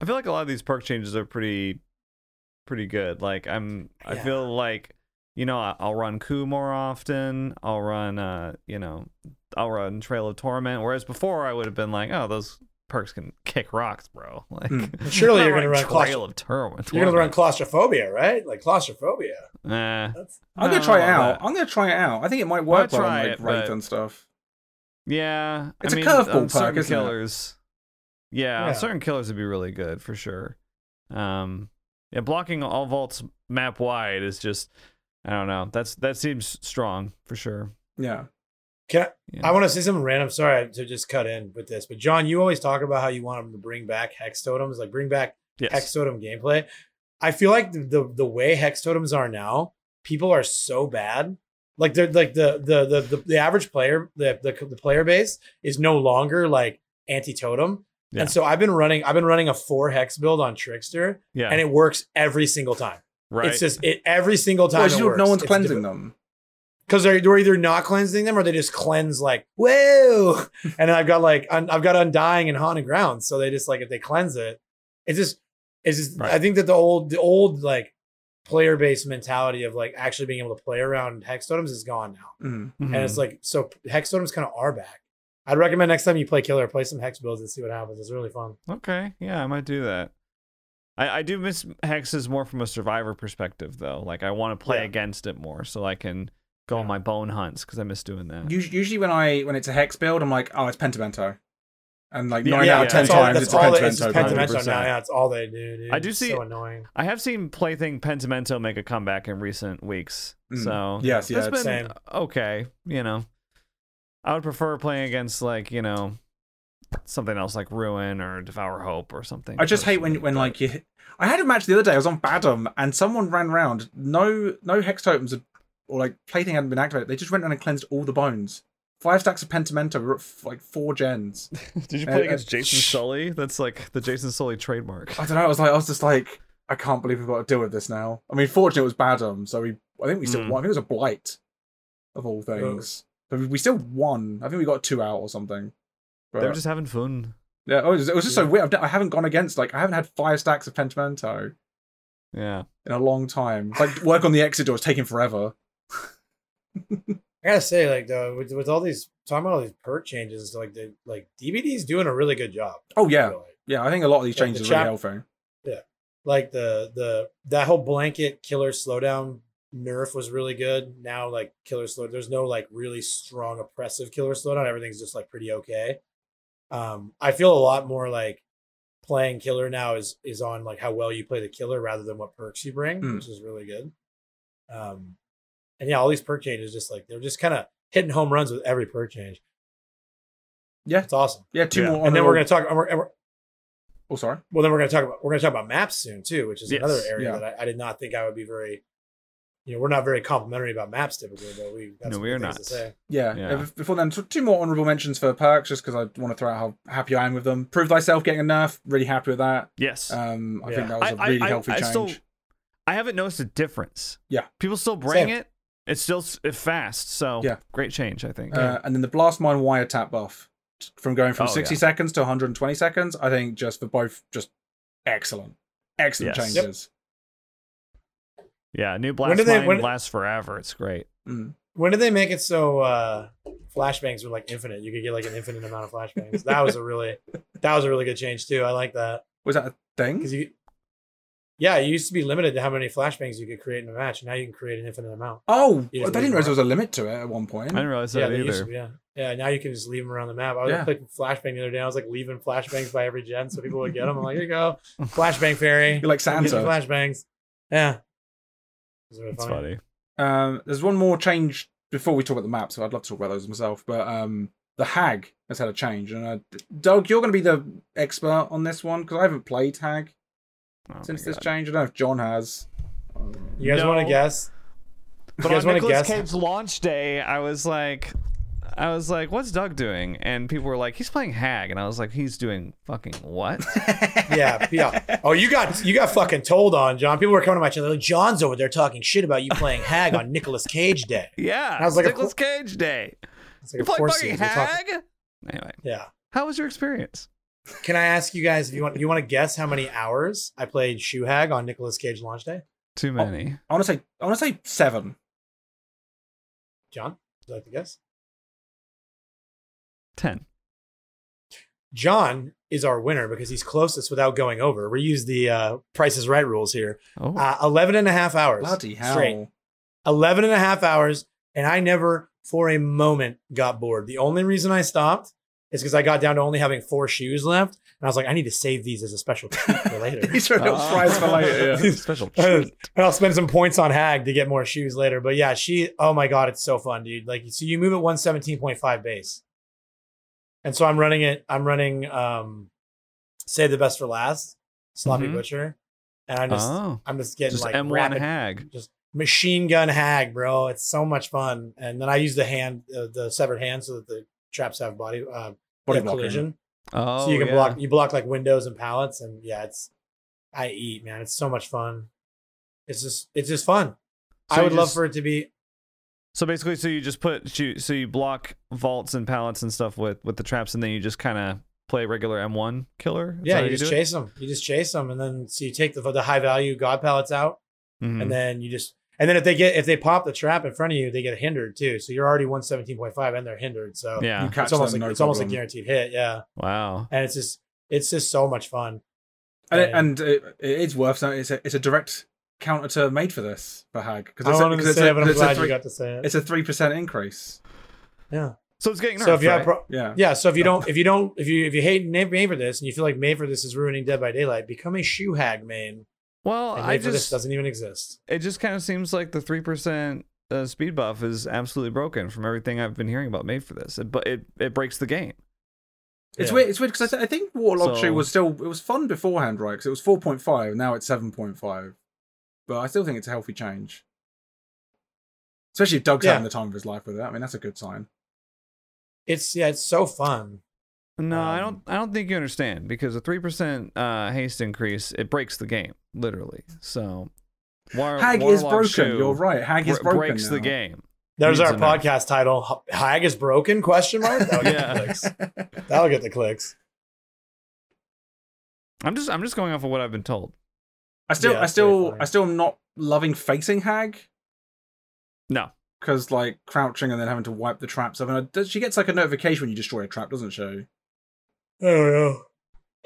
I feel like a lot of these perk changes are pretty, pretty good. Like I'm, I
Yeah.
feel like, you know, I- I'll run coup more often. I'll run, uh, you know, I'll run Trail of Torment. Whereas before I would have been like, oh, those perks can kick rocks, bro. Like.
But surely you're gonna run
Trail
claustro-
of Torment.
You're gonna run claustrophobia, right? Like claustrophobia.
Nah.
That's
I'm gonna try it out.
that-
I'm gonna try it out. I think it might
I'll
work well on like
it,
Wraith
but-
and stuff.
Yeah,
It's
I
a
mean,
curveball
on
perk,
certain
isn't it?
killers. Yeah,
Yeah.
certain killers would be really good for sure. Um, yeah, blocking all vaults map wide is just, I don't know. That's that seems strong for sure.
Yeah.
Can I,
Yeah.
I want to say something random. Sorry to just cut in with this, but John, you always talk about how you want them to bring back hex totems, like bring back
Yes.
hex totem gameplay. I feel like the, the the way hex totems are now, people are so bad. Like they're like the the the the, the average player, the, the the player base is no longer like anti totem.
Yeah.
And so I've been running I've been running a four hex build on Trickster
yeah.
and it works every single time.
right.
It's just it every single time.
Well, it's just no one's cleansing
them
them.
because they're, they're either not cleansing them or they just cleanse like whoa. and I've got like un, I've got undying and haunted grounds, so they just like if they cleanse it, it's just it's just
Right.
I think that the old the old like player based mentality of like actually being able to play around hex totems is gone now,
Mm.
Mhm.
and it's like so hex totems kind of are back. I'd recommend next time you play killer, play some hex builds and see what happens. It's really fun.
Okay, yeah, I might do that. I, I do miss hexes more from a survivor perspective, though. Like I want to play
Yeah.
against it more, so I can go on my bone hunts because I miss doing that.
Usually when I when it's a hex build, I'm like, oh, it's Pentimento, and like
Yeah,
nine
yeah,
out of
yeah.
ten
that's
times
that's
it's a
all they, it's
Pentimento.
just
build.
Pentimento now. Yeah, it's all they do. Dude.
I do
It's
see-
so annoying.
I have seen Plaything Pentimento make a comeback in recent weeks,
Mm.
so
Yes, yeah,
that's
it's-
been
Same.
okay. You know, I would prefer playing against like you know something else like Ruin or Devour Hope or something.
I just hate when when like you. hit- I had a match the other day. I was on Badham, and someone ran around. No, no hex totems or like Plaything hadn't been activated. They just went around and cleansed all the bones. Five stacks of Pentimento. We're at f- like four gens.
Did you
uh,
play
uh,
against Jason
sh-
Sully? That's like the Jason Sully trademark.
I don't know. I was like, I was just like, I can't believe we've got to deal with this now. I mean, fortunately, it was Badham, so we. I think we still
Mm.
won. I think it was a blight, of all things. But we still won. I think we got two out or something.
They were just having fun.
yeah, it was, it was just so weird. I've, I haven't gone against like I haven't had five stacks of Pentimento
Yeah.
in a long time. Like work on the exit door is taking forever.
I gotta say, like though, with, with all these talking about all these perk changes, like the like DBD's doing a really good job.
Oh yeah,
feel like.
yeah. I think a lot of these
Like, the
changes are really
chap-
helping.
like the the that whole blanket killer slowdown nerf was really good. Now like killer slow, there's no like really strong oppressive killer slowdown. Everything's just like pretty okay. Um, I feel a lot more like playing killer now is is on like how well you play the killer rather than what perks you bring,
Mm.
which is really good. Um, and yeah, all these perk changes just like they're just kind of hitting home runs with every perk change.
Yeah.
it's awesome.
Yeah, two
Yeah.
more.
And then we're gonna talk. and we're- and we're-
Oh, sorry.
well, then we're going to talk about we're going to talk about maps soon too, which is
Yes,
another area
yeah.
that I, I did not think I would be very. You know, we're not very complimentary about maps typically, but we got
No, we are not.
Yeah.
Yeah.
Before then, t- two more honorable mentions for perks, just because I want to throw out how happy I am with them. Prove thyself getting a nerf. Really happy with that.
Yes.
Um, I
Yeah.
think that was a
I- I-
really
I-
healthy
I
change.
still- I haven't noticed a difference.
Yeah.
People still bring
Same.
it. It's still fast. So
Yeah.
great change, I think.
Uh, and then the blast mine wire tap buff from going from
Oh,
60
yeah.
seconds to 120 seconds. I think just for both, just excellent, excellent
Yes.
changes.
yeah. New
When
blast
did they-
mine
when-
lasts forever. It's great.
Mm.
When did they make it so uh flashbangs were like infinite? You could get like an infinite amount of flashbangs. That was a really that was a really good change too. I like that
Was that a thing?
because you. Yeah, it used to be limited to how many flashbangs you could create in a match. Now you can create an infinite amount.
Oh,
You
I didn't
leave
realize there was a limit to it at one point.
I didn't realize
yeah,
that
they used
either.
to, yeah, yeah. Now you can just leave them around the map. I was
Yeah.
clicking flashbang the other day. I was like leaving flashbangs by every gen so people would get them. I'm like, here you go, flashbang fairy.
You're like
Give
Santa.
flashbangs. Yeah. It was really
It's
funny.
funny.
Um, there's one more change before we talk about the map, so I'd love to talk about those myself. But um, the hag has had a change, and uh, Doug, you're going to be the expert on this one because I haven't played hag
Oh
since this
God.
change. I don't know if John has.
You guys
No.
want to guess? You
But
guys
on
want to
Nicolas
guess?
Cage's launch day, I was like, I was like, "What's Doug doing?" And people were like, "He's playing Hag," and I was like, "He's doing fucking what?"
Yeah, yeah. Oh, you got you got fucking told on, John. People were coming to my channel. Like, John's over there talking shit about you playing Hag on Nicolas Cage Day.
yeah,
I was like, of
Nicolas Cage Day.
It's
You
like, of
played
course he
fucking
is. We're talking-
Hag. Anyway,
Yeah.
how was your experience?
Can I ask you guys if you want you want to guess how many hours I played Shoe Hag on Nicolas Cage launch day?
Too many.
I want to say. I want to say seven.
John, would you like to guess?
Ten.
John is our winner because he's closest without going over. We use the uh, Price is Right rules here.
Oh,
Uh, 11 and a half hours.
Bloody hell!
Straight. 11 and a half hours. And I never for a moment got bored. The only reason I stopped is because I got down to only having four shoes left. And I was like, I need to save these as a special treat for later.
These are a little
Ah.
prize for later. Yeah.
special
and. I'll spend some points on Hag to get more shoes later. But yeah, she, oh my God, it's so fun, dude. Like, so you move at 117.5 base. And so I'm running it, I'm running, um, Save the Best for Last. sloppy
Mhm.
butcher, and I'm just
oh,
I'm just getting
just
like
M1
rapid,
hag.
just machine gun hag, bro. It's so much fun. And then I use the hand, uh, the severed hand, so that the traps have body uh,
Body
collision,
Oh,
so you can
yeah.
block you block like windows and pallets, and yeah, it's I eat man. It's so much fun. It's just it's just fun.
So
I
you
would love for it to be
So basically, so you just put you so you block vaults and pallets and stuff with with the traps, and then you just kind of play regular M1 killer. Is
yeah.
how
You just
do it?
chase them. You just chase them, and then so you take the the high value god pallets out,
Mhm.
and then you just and then if they get if they pop the trap in front of you, they get hindered too. So you're already one seventeen point five, and they're hindered. So
yeah.
You
it's almost like
no
it's almost a guaranteed hit. Yeah,
Wow.
and it's just it's just so much fun.
And,
And-
and it, it is worth noting it's a, it's a direct counter to made for this for Hag because
I
it's, a-
wanted to
'cause it's
say
a-
it, but I'm glad
three-
you got to say it.
it's a three percent increase.
yeah.
So it's getting nerfed,
So if you have
right?
pro-
Yeah.
yeah, so if you don't if you don't if you if you hate Made Made for this and you feel like Made for this is ruining Dead by Daylight, become a shoe hag main.
Well,
And
I
Made for this
just
doesn't even exist.
it just kind of seems like the three percent uh, speed buff is absolutely broken from everything I've been hearing about made for this. It, but it it breaks the game.
It's
Yeah.
weird. It's weird because I, th- I think Waterlogged
So-
Shoe was still it was fun beforehand, right? Because it was four point five. Now it's seven point five. But I still think it's a healthy change. Especially if Doug's
Yeah.
having the time of his life with it. I mean, that's a good sign.
It's yeah, it's so fun.
No, I
Um,
don't. I don't think you understand because a three percent uh, haste increase it breaks the game literally. So, War,
Hag is broken.
Shoe
You're right. Hag is broken.
breaks the game.
There's
Needs
our
a
podcast title. H- Hag is broken? Question mark. That'll get
Yeah.
the clicks. That'll get the clicks.
I'm just I'm just going off of what I've been told.
I still,
Yeah,
I still. I still am not loving facing Hag
No.
because like crouching and then having to wipe the traps. I mean, she gets like a notification when you destroy a trap, doesn't she?
I don't know.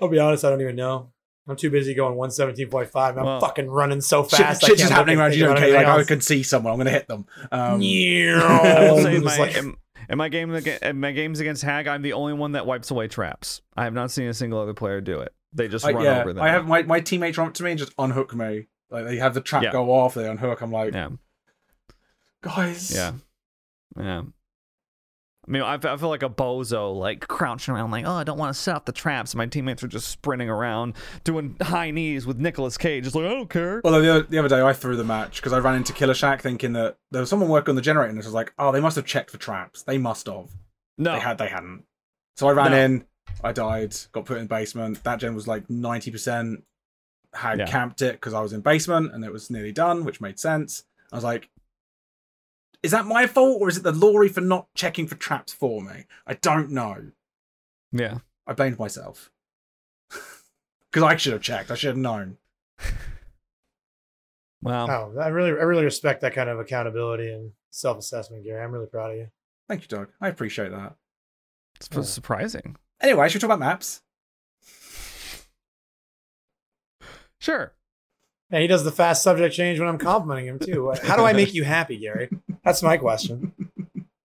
I'll be honest, I don't even know. I'm too busy going 117.5. I'm
Well-
fucking running so fast. I
shit's just happening around you.
think about
Okay, like
anything
I can see someone. I'm gonna hit them. Um,
I will say in my,
like-
in, in my game in my games against Hag, I'm the only one that wipes away traps. I have not seen a single other player do it. They just
I,
run
yeah,
over them.
I have my, my teammates run up to me and just unhook me. Like they have the trap
Yeah.
go off, they unhook. I'm like,
Yeah.
guys,
Yeah. Yeah. I mean, I, feel like a bozo, like crouching around, like, oh, I don't want to set up the traps. My teammates are just sprinting around, doing high knees with Nicolas Cage, just like, I don't care.
Although the other, the other day I threw the match because I ran into Killer Shack thinking that there was someone working on the generator and I was like, oh, they must have checked for traps. They must have.
No.
They had, they hadn't. So I ran
No.
in, I died, got put in the basement. That gen was like 90%. Had
Yeah.
camped it because I was in basement and it was nearly done, which made sense. I was like, is that my fault or is it the lorry for not checking for traps for me? I don't know.
Yeah.
I blamed myself. Because I should have checked. I should have known.
Wow.
Oh, I really, I really respect that kind of accountability and self-assessment, Gary. I'm really proud of you.
Thank you, Doug. I appreciate that.
it's
Yeah.
surprising.
Anyway, should we talk about maps?
Sure.
Yeah, he does the fast subject change when I'm complimenting him too. How do I make you happy, Gary? That's my question.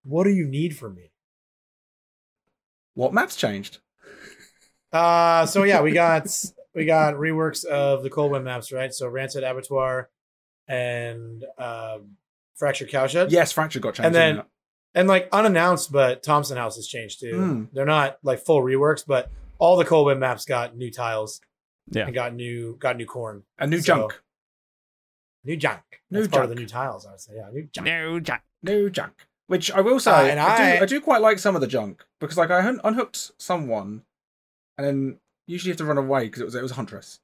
What do you need from me?
What maps changed?
Uh, so yeah, we got we got reworks of the Coldwind maps, right? So Rancid Abattoir and um, Fractured Cowshed.
Yes, Fracture got changed.
And then- and like unannounced, but Thompson House has changed too.
Hmm.
They're not like full reworks, but all the Coldwind maps got new tiles
Yeah.
and got new got new corn,
a new
so-
junk.
New junk.
New
That's part of the
junk.
new tiles. I would say, yeah, new junk.
No, Jack.
New junk. Which I will say,
Uh, and
I, do,
I-
I do quite like some of the junk because, like, I un- unhooked someone, and then usually have to run away because it was it was a huntress,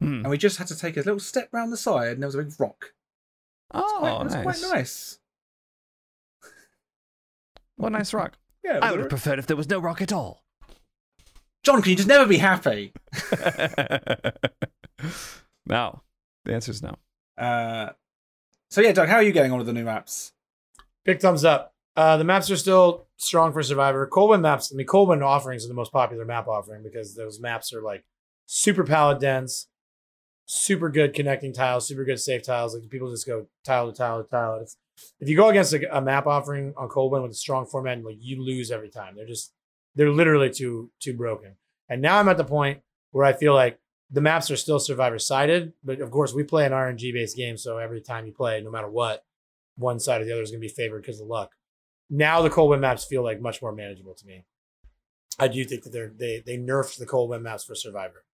Hmm.
and we just had to take a little step round the side, and there was a big rock.
Oh,
Quite- it was
nice.
quite nice.
What a nice rock.
Yeah,
I would have preferred if there was no rock at all.
John, can you just never be happy?
no. The answer is no.
Uh, so yeah, Doug, how are you getting on with the new maps?
Big thumbs up. Uh, the maps are still strong for Survivor. Coldwind maps, I mean, Coldwind offerings are the most popular map offering because those maps are like super pallet dense, super good connecting tiles, super good safe tiles. Like people just go tile to tile to tile. It's, if you go against a, a map offering on Coldwind with a strong format, like you lose every time. They're just they're literally too too broken. And now I'm at the point where I feel like the maps are still Survivor sided, but of course we play an RNG based game, so every time you play, no matter what, one side or the other is going to be favored because of luck. Now the Coldwind maps feel like much more manageable to me. I do think that they're they they nerfed the Coldwind maps for Survivor.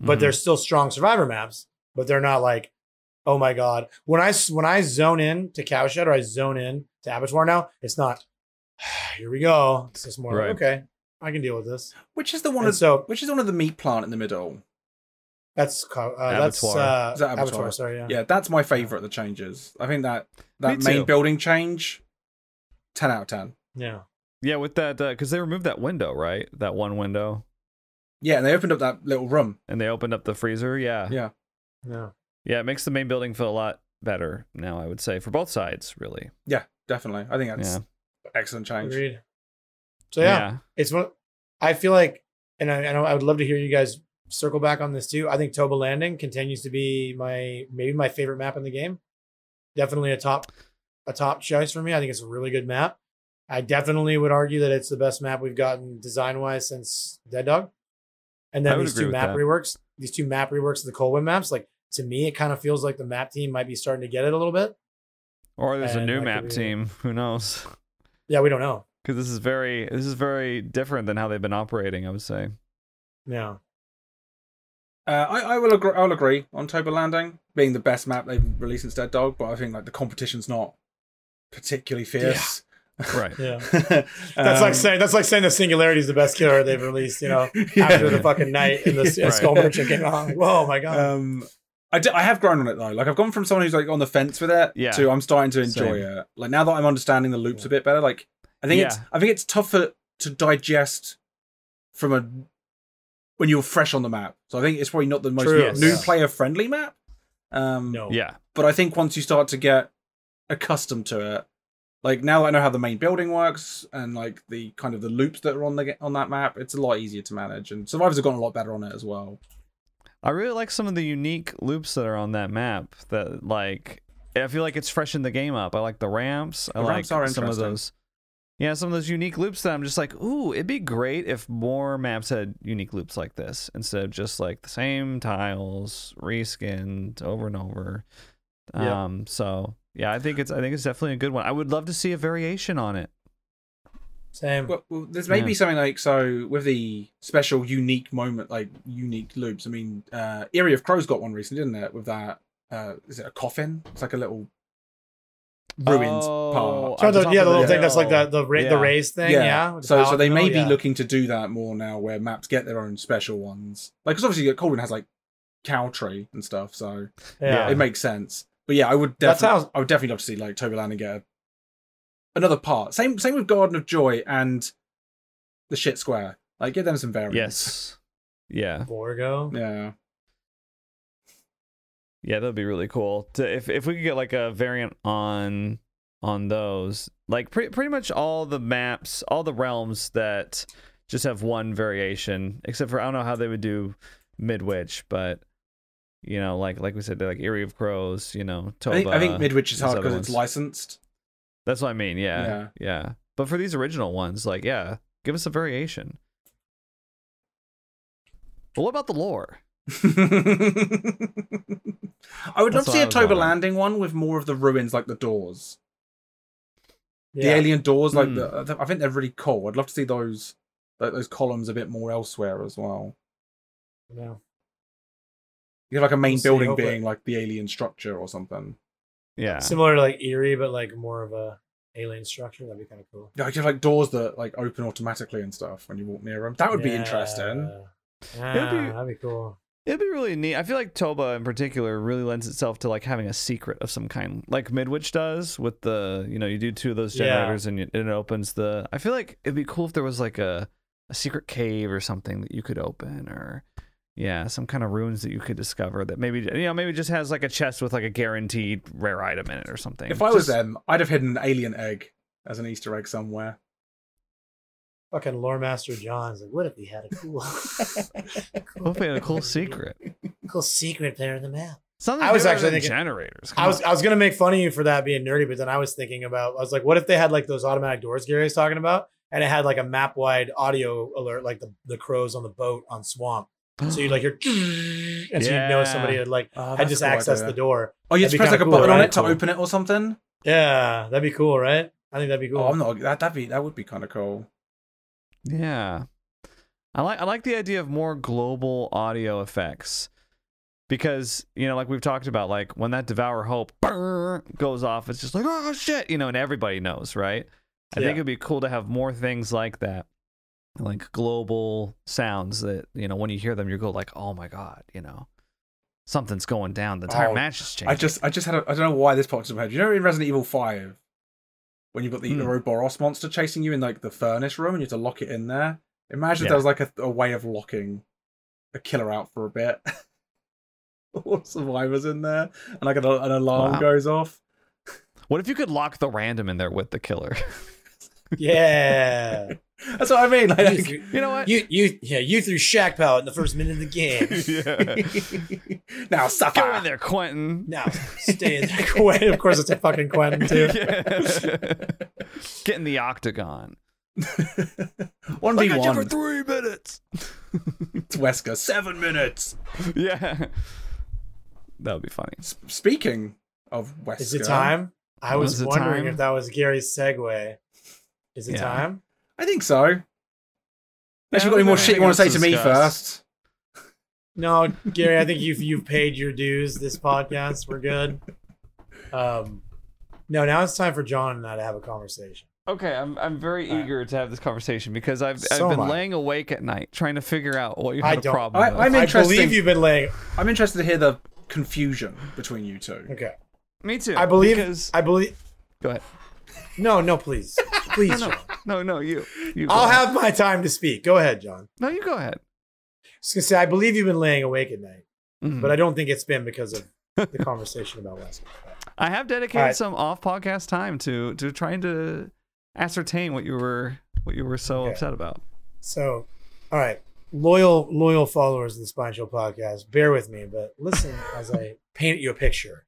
but
Mhm.
they're still strong survivor maps. But they're not like, oh my god. When I when I zone in to Cowshed or I zone in to Abattoir now, it's not. Here we go. It's just more
Right.
like, okay, I can deal with this.
Which is the one
And
of
so
which is the one of the meat plant in the middle.
That's co- uh, that's uh,
Is that
Abattoir?
Abattoir?
Sorry, yeah.
Yeah, that's my favorite of the changes. I think that that
Me
main
too.
building change, ten out of ten.
yeah.
Yeah, with that because they removed that window, right? That one window,
Yeah, and they opened up that little room.
and they opened up the freezer. Yeah,
Yeah.
Yeah.
yeah. It makes the main building feel a lot better now. I would say for both sides, really.
Yeah, definitely. I think that's
Yeah.
excellent change.
Agreed. So yeah, it's one. I feel like, and I, I know I would love to hear you guys circle back on this too. I think Toba Landing continues to be my maybe my favorite map in the game. Definitely a top a top choice for me. I think it's a really good map. I definitely would argue that it's the best map we've gotten design wise since Dead Dog. And then these two map
that.
reworks, these two map reworks of the Coldwind maps, like to me, it kind of feels like the map team might be starting to get it a little bit.
Or there's a new map team. Who knows?
Yeah, we don't know.
Because this is very this is very different than how they've been operating. I would say.
Yeah.
Uh, I, I will agree. I'll agree on Toba Landing being the best map they've released since Dead Dog, but I think like the competition's not particularly fierce.
Right.
Yeah. That's like
Um,
saying that's like saying the singularity is the best killer they've released. You know,
yeah.
after the fucking Knight and the
Right.
skull merchant came out. Like, Whoa, my god!
Um, I, d- I have grown on it though. Like I've gone from someone who's like on the fence with it
Yeah.
to I'm starting to enjoy
Same.
it. Like now that I'm understanding the loops a bit better, like I think it's I think it's tougher to digest from a when you're fresh on the map. So I think it's probably not the most
True,
new
yeah.
player friendly map. Um,
no,
Yeah.
but I think once you start to get accustomed to it, like now that I know how the main building works and like the kind of the loops that are on the on that map, it's a lot easier to manage. And survivors have gotten a lot better on it as well.
I really like some of the unique loops that are on that map. That like, I feel like it's freshened the game up. I like the ramps. I
The
like
ramps are
some of
interesting.
Those. Yeah, some of those unique loops that I'm just like, ooh, it'd be great if more maps had unique loops like this instead of just like the same tiles reskinned over and over.
Yeah.
Um, so yeah, I think it's I think it's definitely a good one. I would love to see a variation on it.
same.
Well, well there's maybe
Yeah.
something like so with the special unique moment, like unique loops. I mean, uh Eyrie of Crows got one recently, didn't it? With that, uh is it a coffin? It's like a little ruins
Oh,
part.
So
the
the, yeah, the
the
little thing that's like the
hill.
the, ra-
Yeah.
the raised thing. Yeah. with the
So, so they may
middle,
be
yeah.
looking to do that more now, where maps get their own special ones. Like, because obviously Coldwind has like cow tree and stuff, so
Yeah.
it makes sense. But yeah, I would definitely,
how-
I would definitely love to see like Toba Landing get a, another part. Same, same with Garden of Joy and the shit square. Like, give them some variants.
Yes. Yeah.
Borgo.
Yeah.
Yeah, that'd be really cool. To, if if we could get like a variant on on those, like pretty pretty much all the maps, all the realms that just have one variation, except for I don't know how they would do Midwich, but you know, like like we said, they're like Eyrie of Crows, you know, Toba.
I think, I think Midwich is hard because it's licensed.
That's what I mean. Yeah,
Yeah.
yeah, But for these original ones, like yeah, give us a variation. But what about the lore?
I would
That's
love to see a
was
Toba. Landing one with more of the ruins, like the doors. the alien doors like
Hmm.
the, i think they're really cool i'd love to see those like those columns a bit more elsewhere as well
Yeah.
you have like a main
We'll
building
hopefully.
being like the alien structure or something
Yeah,
Similar to like Eyrie, but like more of a alien structure. That'd be kind of cool.
yeah you have like doors that like open automatically and stuff when you walk near them that would be interesting
Yeah,
be-
that'd be cool.
It'd be really neat. I feel like Toba in particular really lends itself to like having a secret of some kind, like Midwich does with the you know you do two of those
Yeah.
generators and it it opens the. I feel like it'd be cool if there was like a a secret cave or something that you could open or yeah some kind of runes that you could discover that maybe you know maybe just has like a chest with like a guaranteed rare item in it or something.
if i was
Just-
them i'd have hidden an alien egg as an easter egg somewhere
Fucking Lore Master John's like, what if we had a cool,
what if we had a cool secret?
Cool secret there in the map.
Something
I was actually
than
thinking-
generators.
I
Come
was I was gonna make fun of you for that being nerdy, but then I was thinking about I was like, what if they had like those automatic doors Gary was talking about, and it had like a map wide audio alert, like the, the crows on the boat on Swamp. So you'd like hear, and so you know somebody had like
oh,
had just accessed the door.
oh you
That'd
just
be
press like a
kinda cool,
button on
right?
it to
Cool.
open it or something
Yeah, that'd be cool, right? I think that'd be cool.
oh i'm not that, that'd be that would be kind of cool
Yeah. I like I like the idea of more global audio effects because you know, like we've talked about, like when that Devour Hope brrr, goes off, it's just like oh shit, you know, and everybody knows, right? I
Yeah.
think it'd be cool to have more things like that, like global sounds that you know when you hear them, you go like, oh my god, you know, something's going down. The entire
Oh,
match is changing.
I just, I just had, a, I don't know why this popped into my head. You know, in Resident Evil Five, when you've got the
Hmm.
Uroboros monster chasing you in like the furnace room, and you have to lock it in there. Imagine if
Yeah.
there was like a, a way of locking a killer out for a bit. All survivors in there, and like an, an alarm
Wow.
goes off.
what if you could lock the random in there with the killer?
Yeah.
That's what I mean.
you,
Like,
threw,
you know what?
you you yeah you threw Shack Pallet in the first minute of the game.
yeah.
now suffer.
Go in there, Quentin.
Now stay in there. Quentin. Of course, it's a fucking Quentin too.
Get in the octagon.
One
I
v
got you for three minutes.
It's Wesker. Seven minutes.
yeah. That would be funny.
S- speaking of Wesker,
Is it time? I was
Was
wondering
time?
if that was Gary's segue. Is it
Yeah.
time?
I think so. Unless
Yeah,
you've got any more shit you want to say to me first.
No, Gary. I think you've you've paid your dues. This podcast, we're good. Um, no, now it's time for John and I to have a conversation.
Okay, I'm I'm very
All right.
eager to have this conversation because I've
So
I've been
am
laying awake at night trying to figure out what you
I
had a
don't-
problem
I-
with.
I'm
I believe you've been laying.
I'm interested to hear the confusion between you two.
Okay,
Me too.
I believe.
Because
I believe.
go ahead.
No, no, please, please,
No, no, no, no, you. You.
I'll
ahead.
have my time to speak. Go ahead, John.
No, you go ahead.
Just gonna say, I believe you've been laying awake at night,
Mhm.
but I don't think it's been because of the conversation about Wesker.
I have dedicated
right.
some off podcast time to to trying to ascertain what you were what you were so
Okay.
upset about.
So, all right, loyal loyal followers of the Spine Show podcast, bear with me, but listen as I paint you a picture.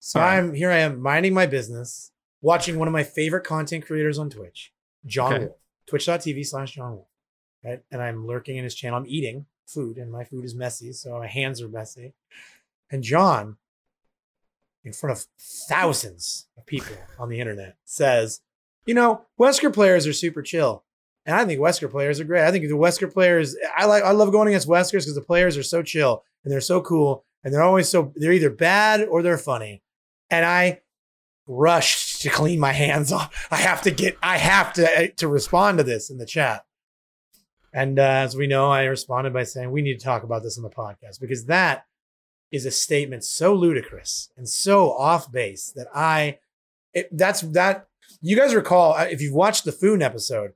So
right.
I'm here. I am minding my business, watching one of my favorite content creators on Twitch, John
Okay.
Wolfe, twitch.tv slash John Wolfe. Right, and I'm lurking in his channel. I'm eating food, and my food is messy, so my hands are messy. And John, in front of thousands of people on the internet, says, "You know, Wesker players are super chill." And I think Wesker players are great. I think the Wesker players, I like, I love going against Weskers because the players are so chill and they're so cool and they're always so, they're either bad or they're funny. And I rushed to clean my hands off. I have to get, I have to to respond to this in the chat. And uh, as we know, I responded by saying we need to talk about this on the podcast because that is a statement so ludicrous and so off base that I, it, that's that. You guys recall uh, if you've watched the Foon episode,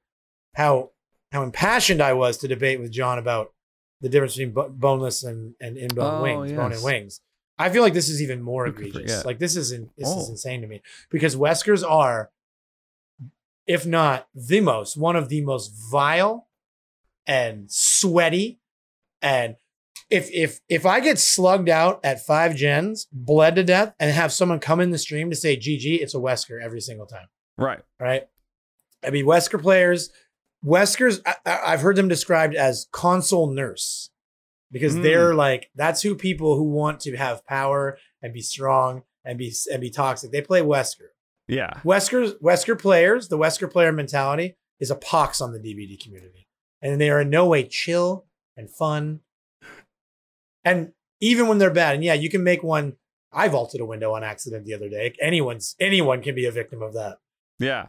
how how impassioned I was to debate with John about the difference between boneless and and inbone
Oh,
wings, bone and wings. I feel like this is even more egregious. Like this is in, this is
Oh.
insane to me because Weskers are, if not the most, one of the most vile and sweaty and if if if I get slugged out at five gens, bled to death, and have someone come in the stream to say GG, it's a Wesker every single time
Right.
right? I mean, Wesker players, Weskers, I, I- I've heard them described as console nurse because
Mm.
they're like, that's who people who want to have power and be strong and be and be toxic. They play Wesker.
Yeah.
Wesker Wesker players, the Wesker player mentality is a pox on the DBD community. And they are in no way chill and fun. And even when they're bad, and yeah, you can make one. I vaulted a window on accident the other day. Anyone's anyone can be a victim of that
Yeah.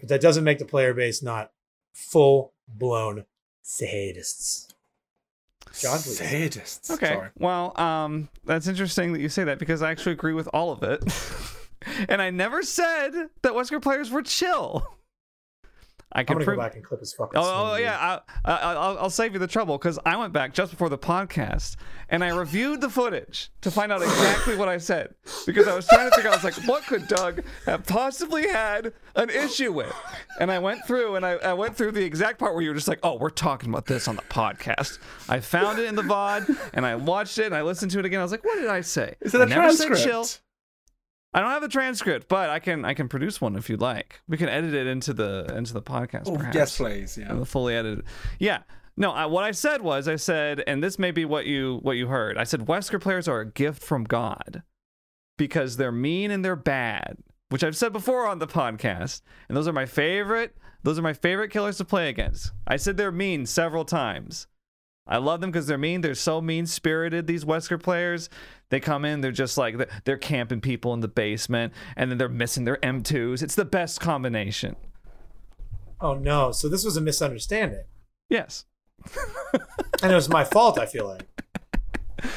but that doesn't make the player base not full blown sadists. John, please.
Sadists.
Okay.
Sorry.
Well, um, that's interesting that you say that because I actually agree with all of it. and I never said that Wesker players were chill. I
I'm
can
gonna
prove.
go back and clip his fucking.
Oh, oh yeah, I, I, I'll, I'll save you the trouble because I went back just before the podcast and I reviewed the footage to find out exactly what I said because I was trying to figure out, I was like, what could Doug have possibly had an issue with? And I went through and I, I went through the exact part where you were just like, oh, we're talking about this on the podcast. I found it in the VOD and I watched it and I listened to it again. I was like, what did I say?
Is it
I
a
never said
transcript?
chill. I don't have the transcript, but I can I can produce one if you'd like. We can edit it into the into the podcast.
Oh,
perhaps.
yes, please. Yeah.
the fully edited. Yeah. No, I, what I said was I said, and this may be what you what you heard. I said Wesker players are a gift from God because they're mean and they're bad. which I've said before on the podcast, and those are my favorite. Those are my favorite killers to play against. I said they're mean several times. I love them because they're mean. They're so mean spirited. These Wesker players, they come in, they're just like they're, camping people in the basement, and then they're missing their M2s. It's the best combination.
Oh no! So this was a misunderstanding,
Yes.
and it was my fault. I feel like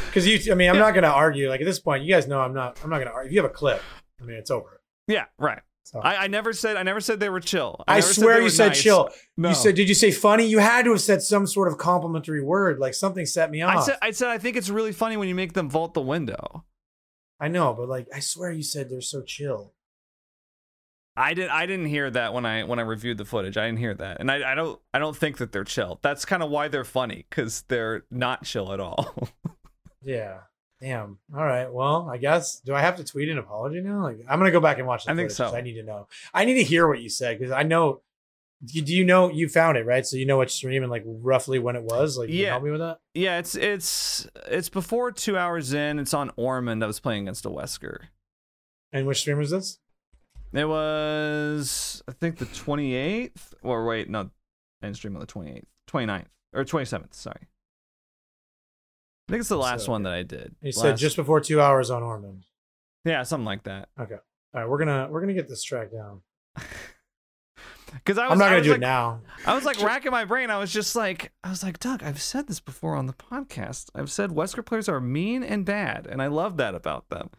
because you. I mean, I'm not going to argue. Like at this point, you guys know I'm not. I'm not going to argue. If you have a clip, I mean, it's over.
Yeah. Right.
So
I, I never said I never said they were chill.
I,
never
swear
they
you said
nice.
chill.
No.
You said, did you say funny? You had to have said some sort of complimentary word, like something set me off.
I said I said I think it's really funny when you make them vault the window.
I know, but like, I swear you said they're so chill.
I didn't I didn't hear that when I when I reviewed the footage. I didn't hear that. And I, I don't I don't think that they're chill. That's kind of why they're funny cuz they're not chill at all.
Yeah. Damn. All right. Well, I guess. Do I have to tweet an apology now? Like, I'm gonna go back and watch. The
I think so.
I need to know. I need to hear what you said because I know. Do you know you found it right? So you know which stream and like roughly when it was. Like,
Yeah.
help me with that.
yeah, it's it's it's before 2 hours in. It's on Ormond. I was playing against a Wesker.
And which stream was this?
It was I think the 28th or wait, no, end stream on the 28th, 29th or 27th, sorry. I think it's the last
So-
one that I did.
You said
Last-
just before two hours on Ormond.
Yeah, something like that.
Okay. All right. We're gonna we're gonna get this track down.
Cuz I was
I'm not gonna do
like,
it now.
I was like racking my brain. I was just like, I was like, Doug, I've said this before on the podcast. I've said Wesker players are mean and bad, and I love that about them.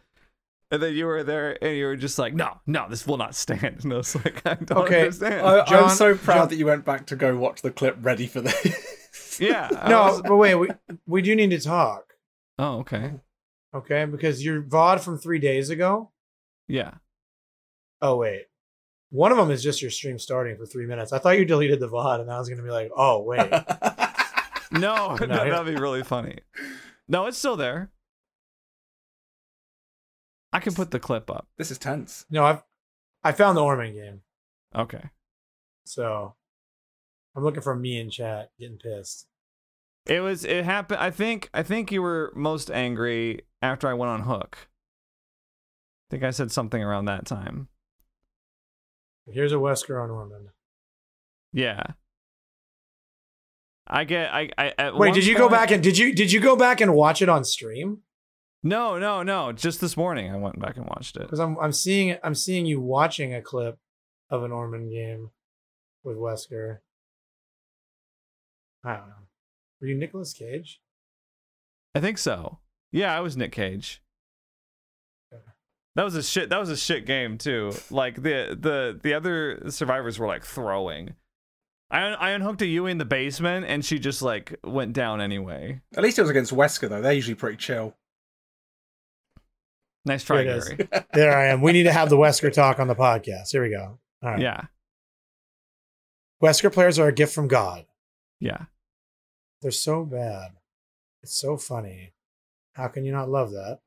And then you were there, and you were just like, no, no, this will not stand. And I was like, I don't
Okay,
understand.
I,
John-
I'm so proud
John-
that you went back to go watch the clip ready for this.
yeah.
No,
was-
but wait. We we do need to talk.
oh, okay.
Okay, because your VOD from three days ago.
Yeah.
Oh wait, one of them is just your stream starting for three minutes. I thought you deleted the VOD, and I was gonna be like, oh wait.
No,
No,
no, that'd be really funny. No, it's still there. I can put the clip up.
this is tense.
No, I've I found the Ormond game,
Okay.
so I'm looking for me in chat getting pissed.
It was. It happened. I think. I think you were most angry after I went on Hook. I think I said something around that time.
Here's a Wesker on Ormond.
Yeah. I get. I. I at
Wait, did you go back and did you did you go back and watch it on stream?
No, no, no. Just this morning, I went back and watched it.
Because I'm I'm seeing I'm seeing you watching a clip of an Ormond game with Wesker. I don't know. Were you Nicolas Cage?
I think so. Yeah, I was Nick Cage. That was a shit. That was a shit game too. Like the the the other survivors were like throwing. I un- I unhooked a Yui in the basement, and she just like went down anyway.
At least it was against Wesker though. They're usually pretty chill.
Nice try. Gary.
There I am. We need to have the Wesker talk on the podcast. Here we go. All right.
Yeah,
Wesker players are a gift from God.
yeah.
They're so bad. It's so funny. How can you not love that?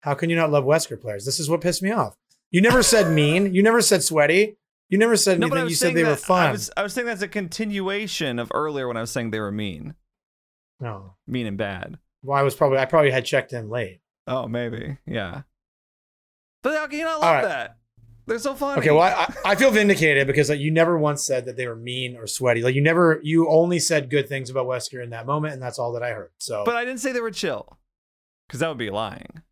How can you not love Wesker players? This is what pissed me off. You never said mean. You never said sweaty. You never said anything. You said they were fun.
I was I was saying that's a continuation of earlier when I was saying they were mean,
no.
mean and bad.
Well, I was probably I probably had checked in late.
Oh, maybe. Yeah. But how can you not love
right.
that? They're so funny.
Okay, well, I, I feel vindicated because like, you never once said that they were mean or sweaty. Like you never, you only said good things about Wesker in that moment, and that's all that I heard. So,
But I didn't say they were chill, because that would be lying.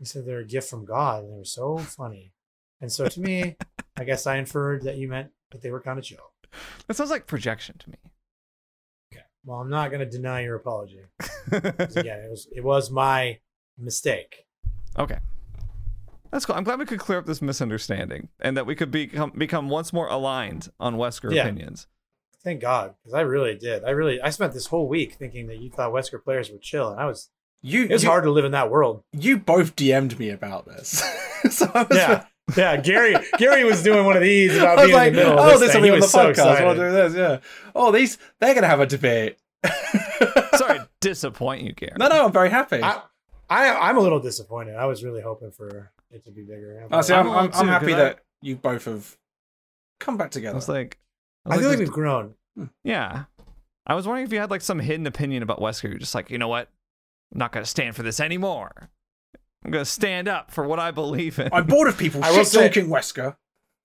you said they're a gift from God, and they were so funny. And so to me, I guess I inferred that you meant that they were kind of chill.
That sounds like projection to me.
Okay. Well, I'm not going to deny your apology. Again, it was it was my mistake.
okay. That's cool. I'm glad we could clear up this misunderstanding and that we could become become once more aligned on Wesker
Yeah.
opinions.
Thank God, because I really did. I really I spent this whole week thinking that you thought Wesker players were chill, and I was.
You
It was
you,
hard to live in that world.
you both DM'd me about this. so I was,
Yeah, yeah. Gary Gary was doing one of these about
I was
being
like,
in the middle.
oh,
of
this
this
will be on the
was so
podcast. We'll
excited.
do this. Yeah. Oh, these they're gonna have a debate.
Sorry, disappoint you, Gary.
No, no, I'm very happy.
I, I I'm a little disappointed. I was really hoping for it to be bigger.
Oh, see,
I'm
I'm,
a
I'm, I'm
too,
happy
'cause I-
that you both have come back
I
together.
was like, I,
I feel like
like,
we've grown. Hmm.
yeah. I was wondering if you had like some hidden opinion about Wesker. You're just like, you know what? I'm not gonna stand for this anymore. I'm gonna stand up for what I believe in.
I'm bored of people shit talking Wesker.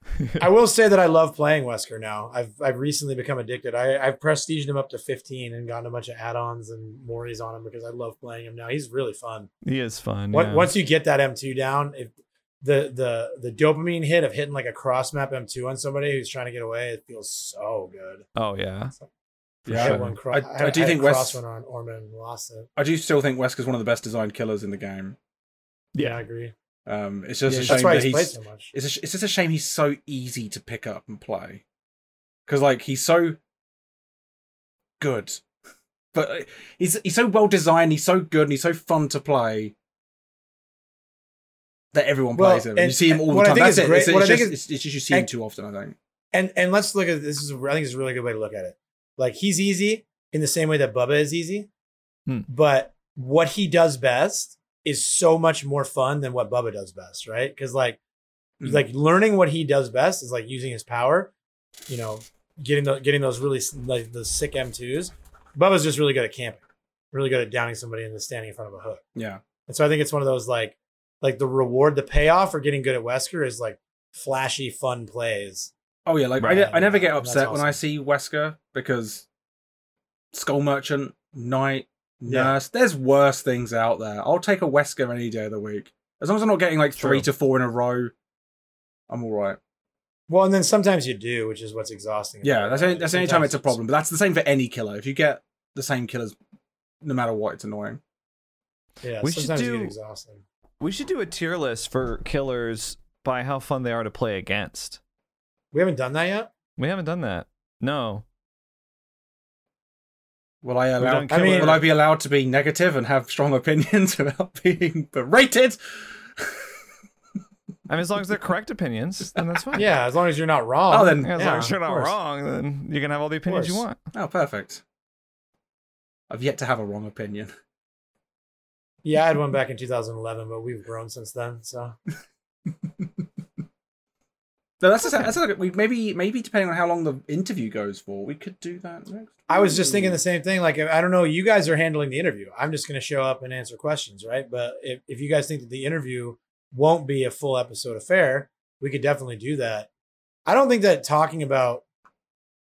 I will say that I love playing Wesker now. I've I've recently become addicted. I, I've prestiged him up to 15 and gotten a bunch of add-ons and Mories on him because I love playing him now. He's really fun.
he is fun.
Once-
yeah.
Once you get that M2 down, if the the the dopamine hit of hitting like a cross map M2 on somebody who's trying to get away, it feels so good.
oh yeah.
I
Yeah,
had one cro-
I-
had-
I do
had a
think Wes-
cross one on Ormond and lost it.
I do still think Wesker's one of the best designed killers in the game.
Yeah, I agree.
Um, it's just
Yeah,
a shame
that's why
that
he's played
he's.
so much.
It's, a, it's just a shame he's so easy to pick up and play, because like he's so good, but uh, he's he's so well designed. He's so good and he's so fun to play that everyone
Well,
plays him. And
and-
you see him all the
what I
time.
think
That's it.
great-
It's, it's
I think
just,
is-
it's, it's just you see him too often. I think.
And and let's look at this is a, I think it's a really good way to look at it. Like he's easy in the same way that Bubba is easy,
Hmm.
but what he does best is so much more fun than what Bubba does best, right? Because like
Mhm.
like learning what he does best is like using his power, you know, getting the getting those really like the sick M2s. Bubba's just really good at camping, really good at downing somebody and then standing in front of a hook.
Yeah.
And so I think it's one of those like like the reward, the payoff for getting good at Wesker is like flashy, fun plays.
Oh yeah, like I,
Right.
ne- I never get
That's
upset when I see Wesker because Skull Merchant, Knight,
Yeah.
Nurse. There's worse things out there. I'll take a Wesker any day of the week as long as I'm not getting like three
True.
to four in a row. I'm all right.
Well, and then sometimes you do, which is what's exhausting.
Yeah, that's any, that's the only time it's a problem. But that's the same for any killer. If you get the same killers, no matter what, it's annoying.
Yeah,
We should
sometimes you
do-
get exhausting.
We should do a tier list for killers by how fun they are to play against.
We haven't done that yet.
We haven't done that. No.
Will I allow?
I mean-
will I be allowed to be negative and have strong opinions without being berated?
I mean, as long as they're correct opinions, then that's fine.
Yeah, as long as you're not wrong.
Oh, then-
Yeah, as
yeah,
long as you're
of
not
course.
wrong, then you can have all the opinions you want.
Oh, perfect. I've yet to have a wrong opinion.
Yeah, I had one back in 2011, but we've grown since then. So
No, that's, that's like, we maybe maybe depending on how long the interview goes for, we could do that next.
I was just thinking the same thing. Like, I don't know, you guys are handling the interview. I'm just going to show up and answer questions, right? But if, if you guys think that the interview won't be a full episode affair, we could definitely do that. I don't think that talking about,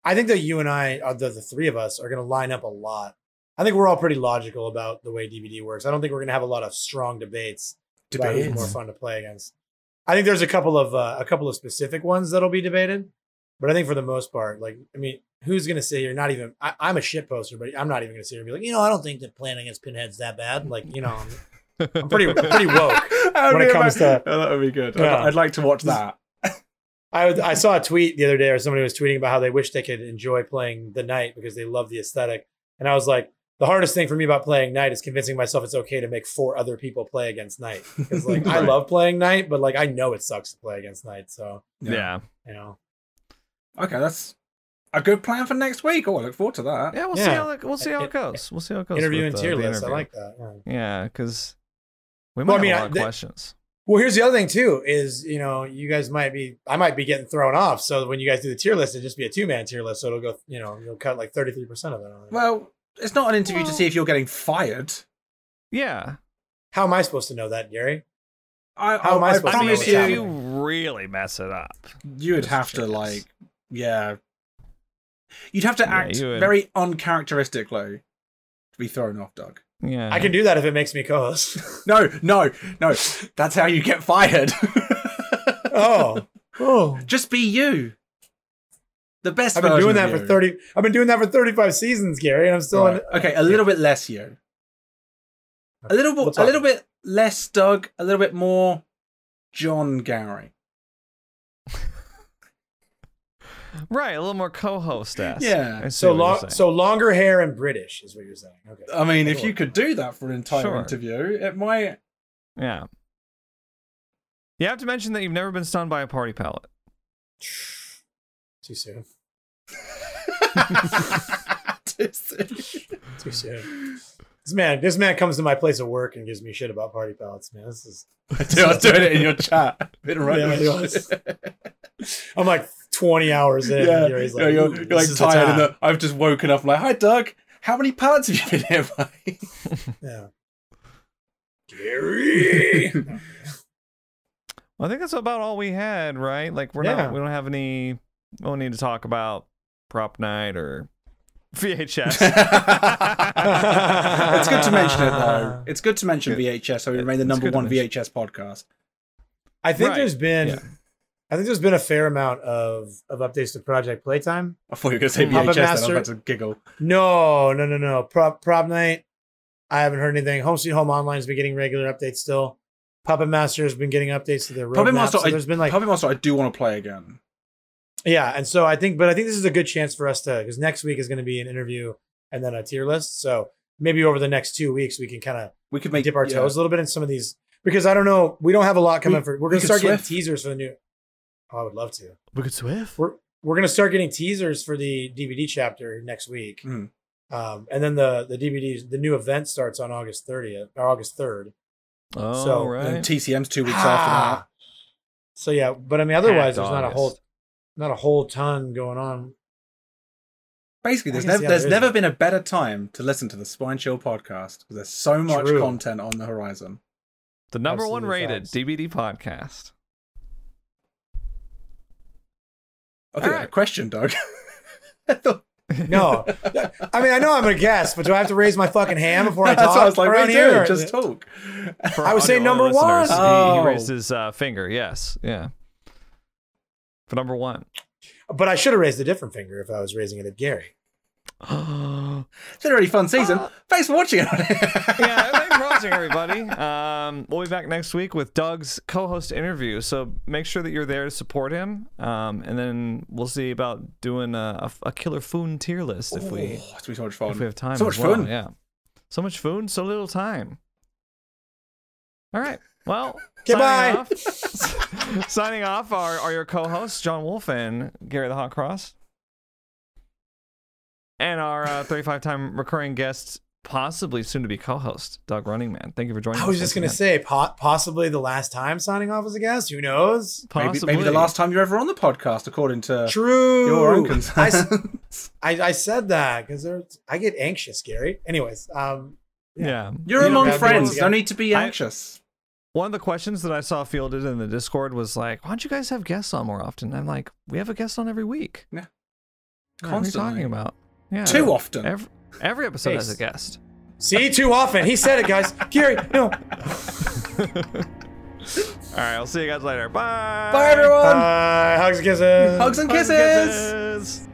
I think that you and I, uh, the, the three of us, are going to line up a lot. I think we're all pretty logical about the way DBD works. I don't think we're going to have a lot of strong debates about who's
Debates.
more fun to play against. I think there's a couple of uh, a couple of specific ones that'll be debated, but I think for the most part, like I mean, who's gonna sit here? Not even I, I'm a shit poster, but I'm not even gonna sit here and be like, you know, I don't think that playing against Pinhead's that bad. Like, you know, I'm, I'm pretty pretty woke. When it comes to-
Oh, that would be good. I'd,
Yeah.
I'd like to watch that.
I I saw a tweet the other day, or somebody was tweeting about how they wish they could enjoy playing the Knight because they love the aesthetic, and I was like. The hardest thing for me about playing Knight is convincing myself it's okay to make four other people play against Knight. Because like I love playing Knight, but like I know it sucks to play against Knight. So
Yeah.
you know,
Okay, that's a good plan for next week. Oh, I look forward to that.
Yeah, we'll see how it, we'll see how it goes. We'll see how it goes.
interview and
uh,
tier
the
list. I like that. yeah.
Yeah, because we
Well,
might
I mean,
have a
I-
lot of
the-
questions.
Well, here's the other thing too: is you know you guys might be, I might be getting thrown off. So when you guys do the tier list, it just be a two man tier list. So it'll go, you know, you'll cut like thirty three percent of it. On it.
Well, it's not an interview to see if you're getting fired.
Yeah.
How am I supposed to know that, Gary?
I,
How am I
I,
supposed to know
promise
what's
you,
if you
happening?
really mess it up.
you would have to like, yeah, you'd have to
Yeah,
act
would.
very uncharacteristically to be thrown off, Doug.
Yeah.
I can do that if it makes me co-host.
No, no, no. That's how you get fired.
oh, oh!
Just be you. The best.
I've been
version
doing
of
that for thirty. I've been doing that for thirty five seasons, Gary, and I'm still
Right.
in.
Okay, a little bit less you. A little
We'll
bit, a little bit less Doug. A little bit more John Gary.
Right, a little more co-host esque.
Yeah.
So long, so longer hair and British is what you're saying. Okay.
I mean, if you could do that for an entire
Sure.
interview, it might.
yeah. You have to mention that you've never been stunned by a party pallet.
Too soon.
Just-
Too soon. This man, this man comes to my place of work and gives me shit about party pallets, man. This is.
Dude, I was doing it in your chat. Been right
Yeah,
with
it was. I'm like 20 hours in.
yeah,
and Gary's like,
yeah, you're, you're like
is the
tired, and the, I've just woken up. I'm like, hi, Doug. How many pallets have you been here by?
Yeah. Gary.
Well, I think that's about all we had, right? Like we're
Yeah.
not we don't have any we don't need to talk about prop night or VHS.
it's good to mention it though. It's good to mention VHS, so we remain the number one
mention.
VHS podcast.
I think
Right.
there's been,
Yeah.
I think there's been a fair amount of of updates to Project Playtime.
I thought you were going to say
Puppet
VHS, then I was
Master-
about to giggle.
No, no, no, no. Prop Prop Night. I haven't heard anything. Home Sweet Home Online's been getting regular updates still. Puppet Master has been getting updates to their
Puppet. Master,
So
I,
there's been like
Puppet Master, I do want to play again.
Yeah, and so I think, but I think this is a good chance for us to because next week is going to be an interview and then a tier list. So maybe over the next two weeks we can kind of
We could make
dip our
yeah.
toes a little bit in some of these because I don't know, we don't have a lot coming
We-
for. We're
we
going to
could
start getting teasers for the new. Oh, I would love to.
we could Swift.
We're we're going to start getting teasers for the DBD chapter next week,
Mhm.
um, and then the the DBD the new event starts on August thirtieth or August third.
Oh,
So,
And
right.
TCM's two weeks
Ah.
after
So yeah, but I mean, otherwise
Packed
there's not a whole
August.
Not a whole ton going on.
Basically, there's,
I
never, there's never been a better time to listen to the Spine Chill podcast because there's so much
True.
content on the horizon.
the number one rated
facts.
DBD podcast.
Okay, think I had a question, Doug.
No, I mean I know I'm a guest, but do I have to raise my fucking hand before I
That's
talk
what I was like,
around
wait,
here?
just talk.
For
I was saying
audio
number one.
listeners, He,
Oh.
he raised his uh, finger. Yes. Yeah. For number one.
But I should have raised a different finger if I was raising it at Gary.
yeah,
It's been a really fun season. Thanks for watching it.
thanks for watching, everybody. Um, we'll be back next week with Doug's co-host interview. So make sure that you're there to support him. Um, and then we'll see about doing a, a, a killer food tier list if we
Oh, it's so much
if we have time.
So much
well.
fun.
Yeah. So much food, so little time. All right. Well,
Goodbye.
signing off, signing off are, are your co-hosts, John Wolfe and Gary the Hot Cross. And our uh, 35 time recurring guest, possibly soon to be co host, Doug Running Man. Thank you for joining
I
us.
was just gonna say po- possibly the last time signing off as a guest. Who knows?
again.
Maybe, maybe the last time you're ever on the podcast, according to
True.
your own
I,
concerns.
s- I, I said that because I get anxious, Gary. Anyways, um,
Yeah.
You're
You
among friends.
boys
No need to be
I-
anxious.
One of the questions that I saw fielded in the Discord was like, why don't you guys have guests on more often? I'm like, we have a guest on every week.
Yeah.
What are we
Constantly.
talking about? Yeah.
Too often.
Every, every episode
Hey,
has a guest.
see too often. He said it, guys. Gary, no.
All right, I'll see you guys later. Bye.
Bye, everyone.
Bye. Hugs and kisses.
Hugs and
Hugs and kisses.